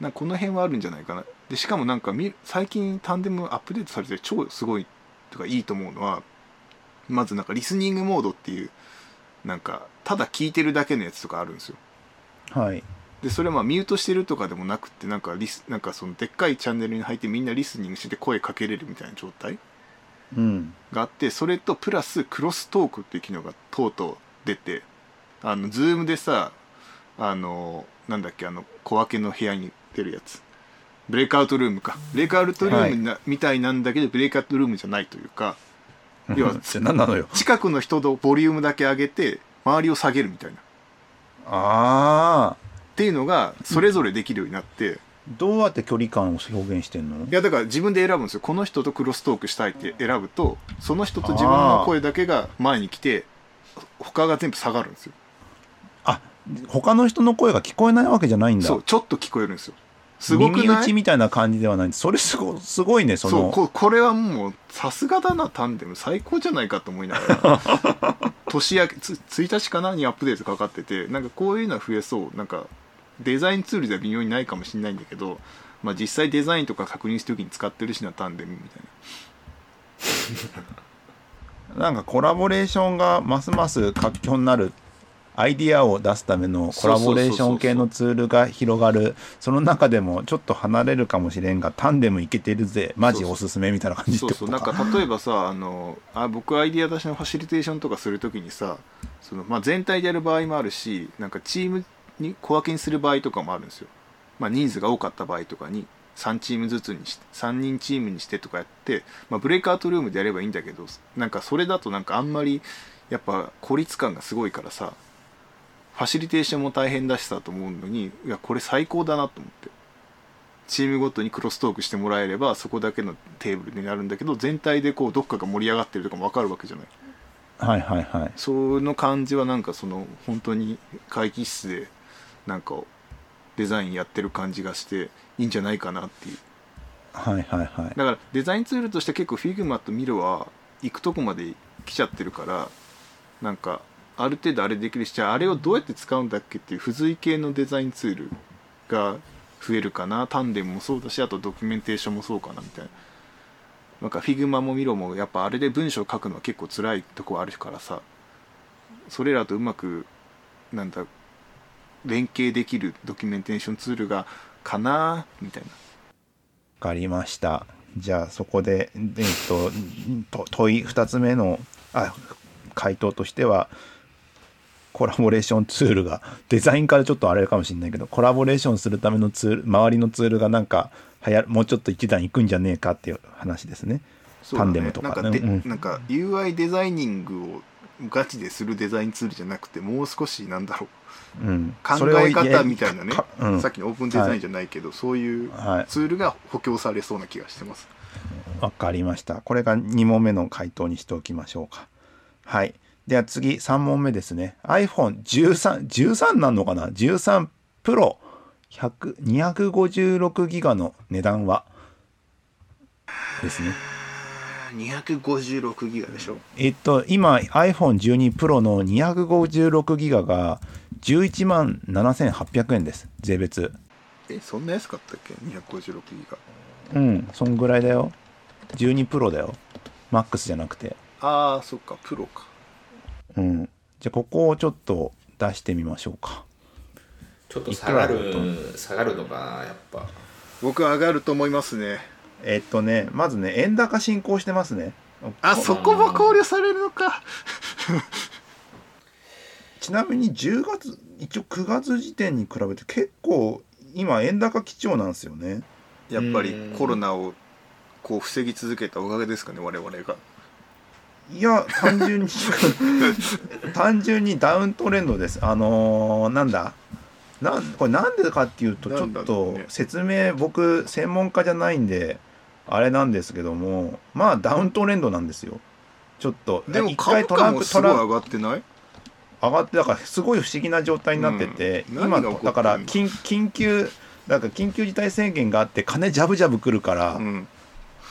Speaker 3: なんかこの辺はあるんじゃないかな。でしかもなんかみ最近 Tandem アップデートされて超すごいとかいいと思うのはまずなんか listening mode っていうなんかただ聞いてるだけのやつとかあるんですよ。
Speaker 1: はい。
Speaker 3: でそれはまあミュートしてるとかでもなくってなんかリスなんかそのでっかいチャンネルに入ってみんなリスニングして声かけれるみたいな状態
Speaker 1: うん。
Speaker 3: があってそれとプラス crosstalk っていう機能がとうとう出てあの Zoom でさあのなんだっけあの小分けの部屋に出るやつ。 breakout room か。 breakout room な、みたいなんだけど breakout room じゃないというか要は
Speaker 1: 何なのよ。
Speaker 3: 近くの人のボリュームだけ上げて周りを下げるみたいな。っ
Speaker 1: ああ
Speaker 3: ていうのがそれぞれできるようになって、
Speaker 1: どうやって距離感を表現してんの？
Speaker 3: いやだから自分で選ぶんですよ。この人とクロストークしたいって選ぶとその人と自分の声だけが前に来て他が全部下がるんですよ。
Speaker 1: あ他の人の声が聞こえないわけじゃないんだ。
Speaker 3: そうちょっと聞こえるんですよ。すごくない？
Speaker 1: 耳打ちみたいな感じではないんです。それすごすごいねその。
Speaker 3: そうここれはもうさすがだなタンデム最高じゃないかと思いながら。年明けつ1日かなにアップデートかかっててなんかこういうのは増えそう。なんかデザインツールでは微妙にないかもしれないんだけど、まあ、実際デザインとか確認する時に使ってるしなタンデムみたいな
Speaker 1: なんかコラボレーションがますます活況になるアイディアを出すためのコラボレーション系のツールが広がる。その中でもちょっと離れるかもしれんがタンデムいけてるぜ。マジおすすめみたいな感じって
Speaker 3: そうそうなん
Speaker 1: か
Speaker 3: か例えばさあのあ僕アイディア出しのファシリテーションとかするときにさその、まあ、全体でやる場合もあるしなんかチームに小分けにする場合とかもあるんですよ、まあ、人数が多かった場合とかに。3チームずつにして3人チームにしてとかやって、まあ、ブレイクアウトルームでやればいいんだけどなんかそれだとなんかあんまりやっぱ孤立感がすごいからさファシリテーションも大変だしさと思うのにいやこれ最高だなと思って。チームごとにクロストークしてもらえればそこだけのテーブルになるんだけど全体でこうどっかが盛り上がってるとかも分かるわけじゃない。
Speaker 1: はいはいはい。
Speaker 3: その感じはなんかその本当に会議室でなんかデザインやってる感じがしていいんじゃないかなっていう。
Speaker 1: はいはいはい。
Speaker 3: だからデザインツールとして結構 Figma と Miro は行くとこまで来ちゃってるからなんかある程度あれできるしじゃああれをどうやって使うんだっけっていう付随系のデザインツールが増えるかな。タンデムもそうだしあとドキュメンテーションもそうかなみたいな。なんか Figma も Miro もやっぱあれで文章書くのは結構辛いとこあるからさ。それらとうまくなんだ連携できるドキュメンテーションツールがかなみたいな。
Speaker 1: わかりました。じゃあそこでえっとと問い2つ目のあ回答としてはコラボレーションツールがデザインからちょっとあれかもしれないけどコラボレーションするためのツール周りのツールがなんかはやもうちょっと一段いくんじゃねえかっていう話ですね。
Speaker 3: ね。
Speaker 1: タンデムとか。
Speaker 3: なんかで、
Speaker 1: うん
Speaker 3: なんか UI デザイニングをガチでするデザインツールじゃなくてもう少しなんだろう
Speaker 1: うん、
Speaker 3: 考え方みたいなね
Speaker 1: か、うん、
Speaker 3: さっきのオープンデザインじゃないけど、そういう
Speaker 1: はい
Speaker 3: ツールが補強されそうな気がしてます。
Speaker 1: わかりました。これが2問目の回答にしておきましょうか。はい。では次、3問目ですね。iPhone13、13なんのかな ?13 Pro 100 256ギガの値段は？ですね。
Speaker 3: 256ギガでしょ？
Speaker 1: えっと、今 iPhone12 Pro の256ギガが11万7800円です。税別。
Speaker 3: えそんな安かったっけ？256ギガ
Speaker 1: うん、そんぐらいだよ。12 Pro だよ。MAX じゃなくて。
Speaker 3: ああそっかプロか
Speaker 1: うん。じゃあここをちょっと出してみましょうか。
Speaker 2: ちょっと下がる下がるのかなやっぱ
Speaker 3: 僕は上がると思いますね
Speaker 1: えっとね、まずね、円高進行してますね。
Speaker 3: あそこも考慮されるのか
Speaker 1: ちなみに10月、一応9月時点に比べて結構今円高基調なんですよね。
Speaker 3: やっぱり
Speaker 2: うん
Speaker 3: コロナをこう防ぎ続けたおかげですかね我々が
Speaker 1: いや、単純に、単純にダウントレンドです。あのーなんだ？なんこれなんでかっていうと、ちょっと
Speaker 3: ね
Speaker 1: 説明、僕、専門家じゃないんで、あれなんですけども、まあダウントレンドなんですよ。ちょっと、
Speaker 3: でも
Speaker 1: 一回
Speaker 3: 株価もすごい上がってない？
Speaker 1: 上がってだからすごい不思議な状態になってて、今
Speaker 3: うん。何が起こってんの？
Speaker 1: だから緊緊急だから緊急事態宣言があって金ジャブジャブ来るから、
Speaker 3: うん。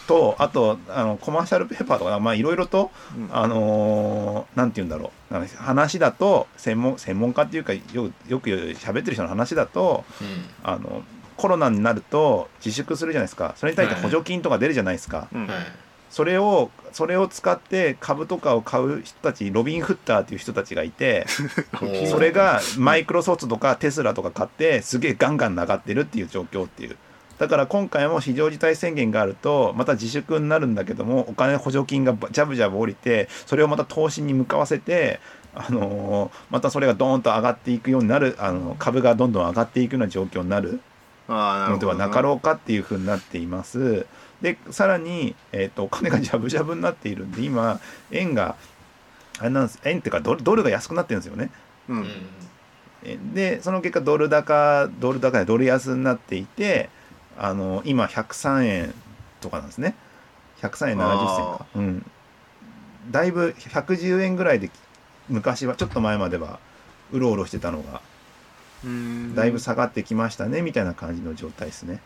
Speaker 1: とあとあのコマーシャルペーパーとかまあいろいろと、
Speaker 3: うん。
Speaker 1: あのーなんて言うんだろう。なんか話だと専門専門家っていうかよよく喋ってる人の話だと
Speaker 2: うん。
Speaker 1: あのコロナになると自粛するじゃないですか。それに対して補助金とか出るじゃないですか、
Speaker 3: うん。
Speaker 2: はい。
Speaker 1: それをそれを使って株とかを買う人たちロビンフッターっていう人たちがいて
Speaker 2: うん
Speaker 1: それがマイクロソフトとかテスラとか買ってすげえガンガン上がってるっていう状況っていう。だから今回も非常事態宣言があるとまた自粛になるんだけどもお金補助金がジャブジャブ降りてそれをまた投資に向かわせてあのーまたそれがドーンと上がっていくようになるあの株がどんどん上がっていくような状況になるのではなかろうかっていうふうになっています。でさらに、えー、とお金がジャブジャブになっているんで今円があれなんです円っていうかドルドルが安くなってるんですよね。
Speaker 3: う
Speaker 2: うん。
Speaker 1: でその結果ドル高ドル高でドル安になっていてあの今103円とかなんですね。103円70銭か。うん。だいぶ110円ぐらいで昔はちょっと前まではうろうろしてたのが
Speaker 3: うん
Speaker 1: だいぶ下がってきましたねみたいな感じの状態ですね。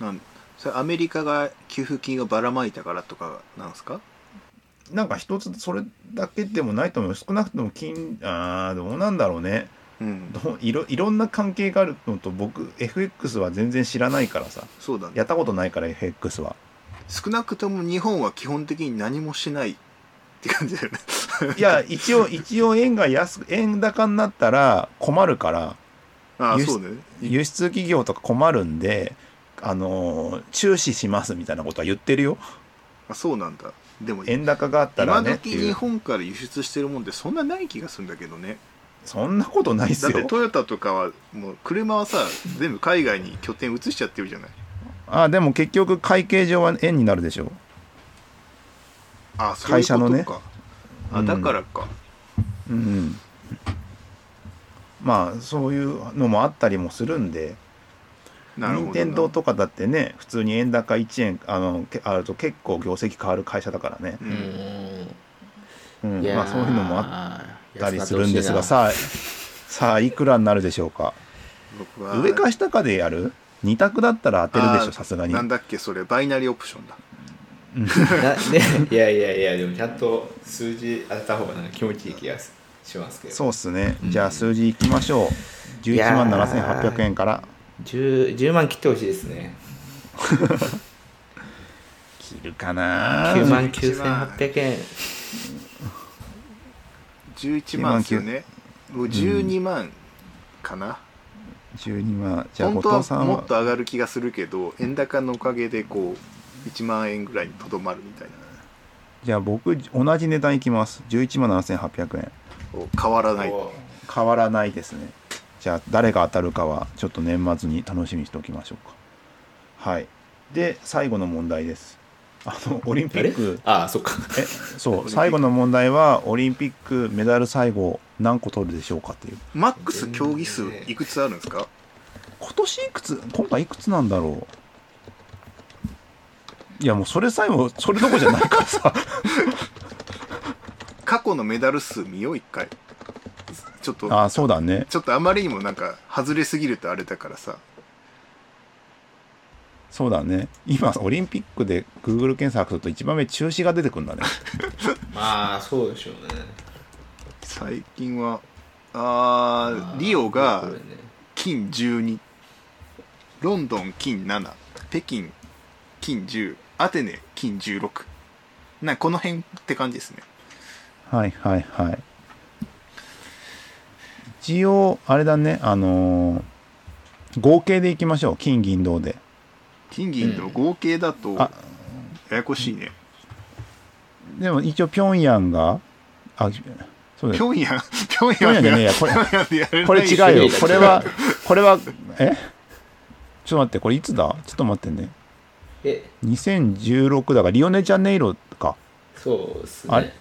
Speaker 2: うん。
Speaker 3: それアメリカが給付金をばらまいたからとかなんですか？
Speaker 1: なんか一つそれだけでもないと思う。少なくとも金あーどうなんだろうね。
Speaker 3: うん。
Speaker 1: どういろいろんな関係があるのと僕 FX は全然知らないからさ。
Speaker 3: そうだね。
Speaker 1: やったことないから FX は。
Speaker 3: 少なくとも日本は基本的に何もしないって感じだよね
Speaker 1: いや一応一応円が安く円高になったら困るから輸出
Speaker 3: ああそうだね。
Speaker 1: 輸出企業とか困るんであのー注視しますみたいなことは言ってるよ。
Speaker 3: あそうなんだ。でも
Speaker 1: 円高があったら
Speaker 3: 今時日本から輸出してるもんってそんなない気がするんだけどね。
Speaker 1: そんなことないっす
Speaker 3: だって
Speaker 1: よ
Speaker 3: トヨタとかはもう車はさ全部海外に拠点移しちゃってるじゃない。
Speaker 1: あでも結局会計上は円になるでしょ。
Speaker 3: あそういう
Speaker 1: 会社のね。
Speaker 3: ことかあ
Speaker 1: うん
Speaker 3: だからか、
Speaker 1: うん。まあそういうのもあったりもするんで。任天堂とかだってね普通に円高1円あのけあると結構業績変わる会社だからね、
Speaker 3: う
Speaker 2: うん。ん。
Speaker 1: うんまあそういうのもあったりするんですがさあさあいくらになるでしょうか？上か下かでやる？2択だったら当てるでし
Speaker 3: あ
Speaker 1: ょさすがに。
Speaker 3: なんだっけそれ。バイナリーオプションだ。
Speaker 2: なね、いやいやいやでもちゃんと数字当てた方がなんか気持ちいい気がしますけど。
Speaker 1: そうっすね。
Speaker 2: うん。
Speaker 1: じゃあ数字いきましょう。11万7800円から
Speaker 2: 10, 10万切ってほしいですね。
Speaker 1: 切るかな
Speaker 2: ？9万9800円。
Speaker 3: 11万ですよね。もう12万かな、
Speaker 1: 12万。じゃあ
Speaker 3: 本当は
Speaker 1: 後藤さんは？
Speaker 3: もっと上がる気がするけど円高のおかげでこう1万円ぐらいにとどまるみたいな。
Speaker 1: じゃあ僕同じ値段いきます。11万7800円。
Speaker 3: 変わらない。
Speaker 2: お。
Speaker 1: 変わらないですね。じゃあ誰が当たるかはちょっと年末に楽しみにしておきましょうか。はい。で最後の問題です。あの オリンピック。
Speaker 2: ああそっか。
Speaker 1: えそう。最後の問題はオリンピックメダル最後何個取るでしょうかっていう。
Speaker 3: マックス競技数いくつあるんですか？
Speaker 1: 今年いくつ今回いくつなんだろういやもうそれさえもそれどころじゃないからさ。
Speaker 3: 過去のメダル数見よう一回。ちょっと。
Speaker 1: ああそうだね。
Speaker 3: ちょっとあまりにもなんか外れすぎるとあれだからさ。
Speaker 1: そうだね。今オリンピックで Google 検索すると一番目中止が出てくるんだね。
Speaker 2: まあそうでしょうね。
Speaker 3: 最近はあーリオが金12ロンドン金7北京金10アテネ金16なこの辺って感じですね。
Speaker 1: はいはいはい。一応あれだねあのー合計でいきましょう。金銀銅で。
Speaker 3: 金銀の合計だと
Speaker 1: あ。
Speaker 3: ややこしいね、
Speaker 1: でも一応ピョンヤンがあそうだ
Speaker 3: ピョンヤンピョン
Speaker 1: ピョンヤンじゃねえや。これ
Speaker 3: ピョンヤンでやれない
Speaker 1: これ違うよ。これはこれはえ？ちょっと待ってこれいつだ？ちょっと待ってね
Speaker 2: え。
Speaker 1: 2016だからリオネジャネイロか。
Speaker 2: そうっす
Speaker 1: あれ？
Speaker 2: ね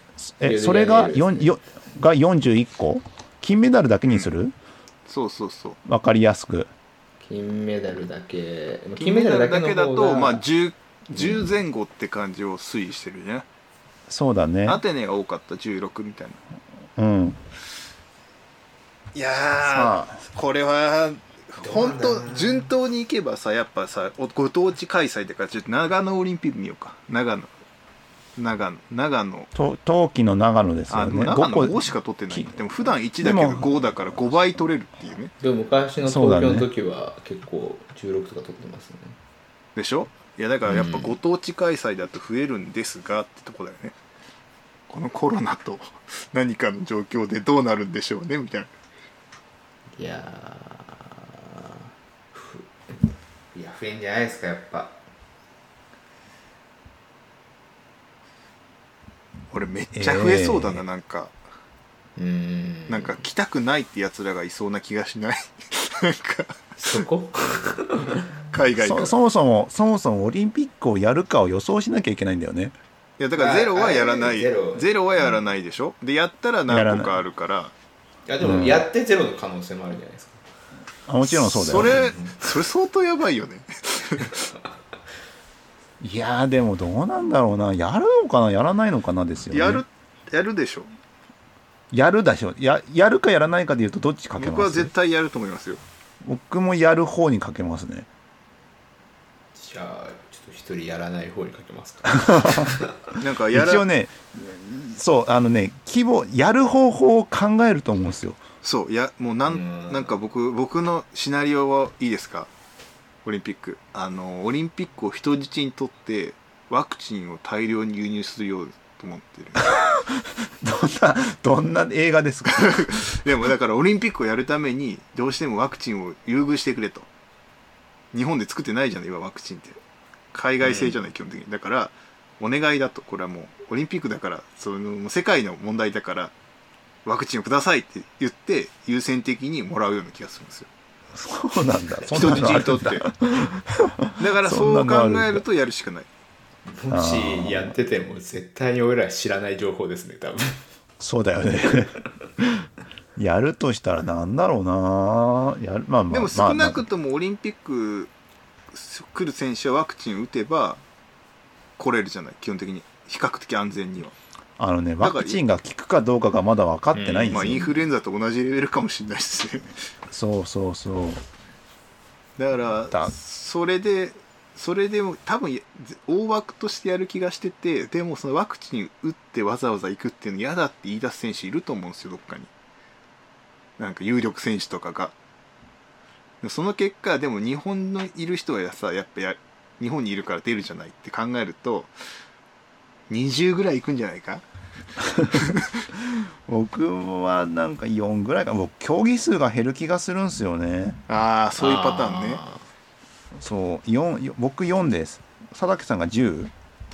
Speaker 2: リオネジャネイロ
Speaker 1: えそれが
Speaker 2: ですね
Speaker 1: 4よが41個？金メダルだけにする？
Speaker 3: そうそうそう。
Speaker 1: わかりやすく。
Speaker 2: 金メダルだけ。
Speaker 3: 金メダルだけだとまあ
Speaker 2: あ
Speaker 3: 10, 10前後って感じを推移してるね、
Speaker 1: そうだね。
Speaker 3: アテネが多かった16みたいな。
Speaker 1: うん。
Speaker 3: いやこれは本当順当にいけばさやっぱさおご当地開催だからちょっと長野オリンピック見ようか。長野。長野。長野。
Speaker 1: と冬季の長野ですよね。
Speaker 3: 長野
Speaker 1: 5
Speaker 3: 5しか取ってない
Speaker 1: き
Speaker 3: でも普段1だけど
Speaker 1: でも
Speaker 3: 5だから5倍取れるっていうね。
Speaker 2: でも昔の東京の時は結構16とか取ってますね。
Speaker 3: でしょ？いやだからやっぱ
Speaker 2: うん。
Speaker 3: ご当地開催だと増えるんですがってとこだよね。このコロナと何かの状況でどうなるんでしょうねみたいな。い
Speaker 2: やーふいや増えんじゃないですかやっぱ。
Speaker 3: 俺めっちゃ増えそうだな、
Speaker 1: えー。
Speaker 3: なんか。
Speaker 2: うーん。
Speaker 3: なんか来たくないってやつらがいそうな気がしない。なんか。
Speaker 2: そこ？
Speaker 3: 海外
Speaker 1: そそもそもそもそもオリンピックをやるかを予想しなきゃいけないんだよね。
Speaker 3: いやだからゼロはやらない。
Speaker 2: あゼロ。
Speaker 3: ゼロはやらないでしょ？でやったら何個かあるから。
Speaker 2: い。やでもやってゼロの可能性もあるじゃないですか、
Speaker 1: あもちろんそうだよ。
Speaker 3: それそれ相当やばいよね。
Speaker 1: いやーでもどうなんだろうな。やるのかな？やらないのかなですよね。
Speaker 3: やるやるでしょ。
Speaker 1: やるでしょ。ややるかやらないかでいうとどっちかけます？
Speaker 3: 僕は絶対やると思いますよ。
Speaker 1: 僕もやる方にかけますね。
Speaker 2: じゃあちょっと一人やらない方にかけますか。
Speaker 3: なんかやら
Speaker 1: 一応ねそうあのね規模やる方法を考えると思うんですよ
Speaker 3: そういやもうなん
Speaker 2: うん
Speaker 3: なんか僕僕のシナリオはいいですか？オリンピック。あのオリンピックを人質にとってワクチンを大量に輸入するようと思ってる。
Speaker 1: どんなどんな映画ですか？
Speaker 3: でもだからオリンピックをやるためにどうしてもワクチンを優遇してくれと。日本で作ってないじゃない今ワクチンって。海外製じゃない、基本的に。だからお願いだと。これはもうオリンピックだからその世界の問題だからワクチンをくださいって言って優先的にもらうような気がするんですよ。
Speaker 1: そうなんだ。
Speaker 3: 人質にとって。
Speaker 1: だ。
Speaker 3: だから
Speaker 1: そ
Speaker 3: う考えるとやるしかない。
Speaker 2: もしやってても絶対に俺ら知らない情報ですね多分。
Speaker 1: そうだよね。やるとしたらなんだろうな。やるまあまあ
Speaker 3: でも少なく
Speaker 1: ま
Speaker 3: ともオリンピック来る選手はワクチン打てば来れるじゃない基本的に。比較的安全には
Speaker 1: あ、あのねワクチンが効くかどうかがまだ分かってないん
Speaker 3: まあ
Speaker 1: ですよ、
Speaker 3: インフルエンザと同じレベルかもしれないですね。
Speaker 1: そうそうそう。
Speaker 3: だから
Speaker 1: だ。
Speaker 3: それでそれでも多分や大枠としてやる気がしててでもそのワクチン打ってわざわざ行くっていうの嫌だって言い出す選手いると思うんですよどっかに。なんか有力選手とかが。その結果でも日本のいる人はさやっぱや日本にいるから出るじゃないって考えると20ぐらい行くんじゃないか？
Speaker 1: 僕はなんか4ぐらいか。僕競技数が減る気がするんですよね。
Speaker 3: ああそういうパターンね。
Speaker 2: あ
Speaker 1: そう4僕4です。佐竹さんが 10?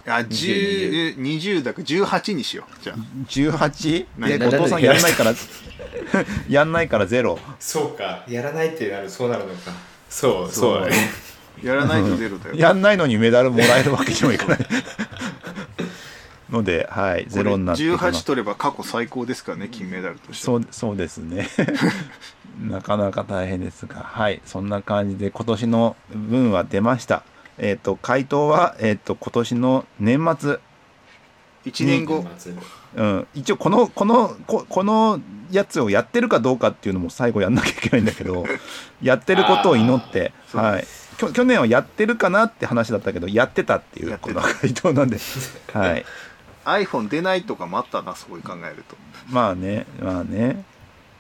Speaker 3: あ10 20だから18にしよう。じゃあ。
Speaker 1: 18?
Speaker 3: 何？
Speaker 1: で後藤さんやんないから。やんないからゼロ。
Speaker 2: ーそうか。やらないってなるそうなるのか。そう
Speaker 1: そ
Speaker 2: そううだね。
Speaker 3: やらないとゼロだよ。
Speaker 1: やんないのにメダルもらえるわけにもいかないのではいゼロになってきます。
Speaker 3: 18取れば過去最高ですからね金メダルとして。
Speaker 1: そうそうですね。なかなか大変ですがはいそんな感じで今年の分は出ました。えっ、と回答はえっ、と今年の年末。
Speaker 3: 1年後。
Speaker 1: うん、一応このこのここのやつをやってるかどうかっていうのも最後やんなきゃいけないんだけど やってることを祈って、はい、きょ去年はやってるかなって話だったけどやってたっていうこの回答なんで、はい、
Speaker 3: iPhone 出ないとかもあったなそういう考えると。
Speaker 1: まあねまあね。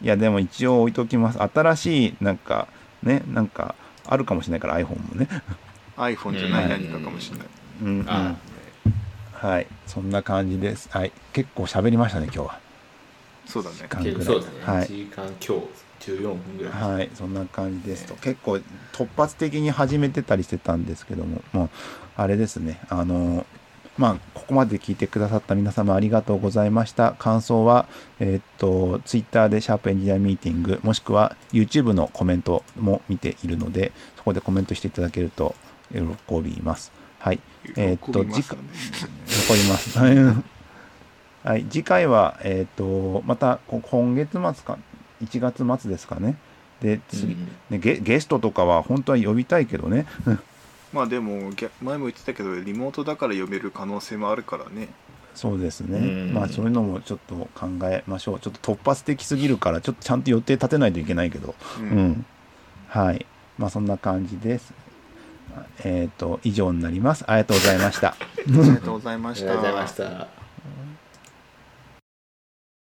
Speaker 1: いやでも一応置いときます。新しいなんかねなんかあるかもしれないから iPhone もね。
Speaker 3: iPhone じゃない何かかもしれない。
Speaker 1: うん、うん、
Speaker 2: あ
Speaker 1: はい。そんな感じです。はい。結構喋りましたね今日は。
Speaker 3: そうだね。
Speaker 1: 間
Speaker 2: 結構そうですね、
Speaker 1: はい。
Speaker 2: 1時間今日14分ぐらい、
Speaker 1: はい、そんな感じですと、結構突発的に始めてたりしてたんですけども、もう、あれですね、あの、まあ、ここまで聞いてくださった皆様ありがとうございました。感想は、えーっと、Twitter でシャープエンジニアミーティング、もしくは YouTube のコメントも見ているので、そこでコメントしていただけると喜びます。はい。えーっと、次回残ります。はい、次回は、えっ、と、またこ今月末か、1月末ですかね。で、次、
Speaker 2: うん
Speaker 1: ねゲ、ゲストとかは本当は呼びたいけどね。
Speaker 3: まあでも逆前も言ってたけどリモートだから読める可能性もあるからね
Speaker 1: そうですね。
Speaker 2: うん
Speaker 1: まあ、そういうのもちょっと考えましょう。ちょっと突発的すぎるから、ちょっとちゃんと予定立てないといけないけど。
Speaker 3: う
Speaker 1: うんん。はい。まあ、そんな感じです。えっ、と、以上になります。ありがとうございました。
Speaker 3: ありがとうございました
Speaker 2: ありがとうございました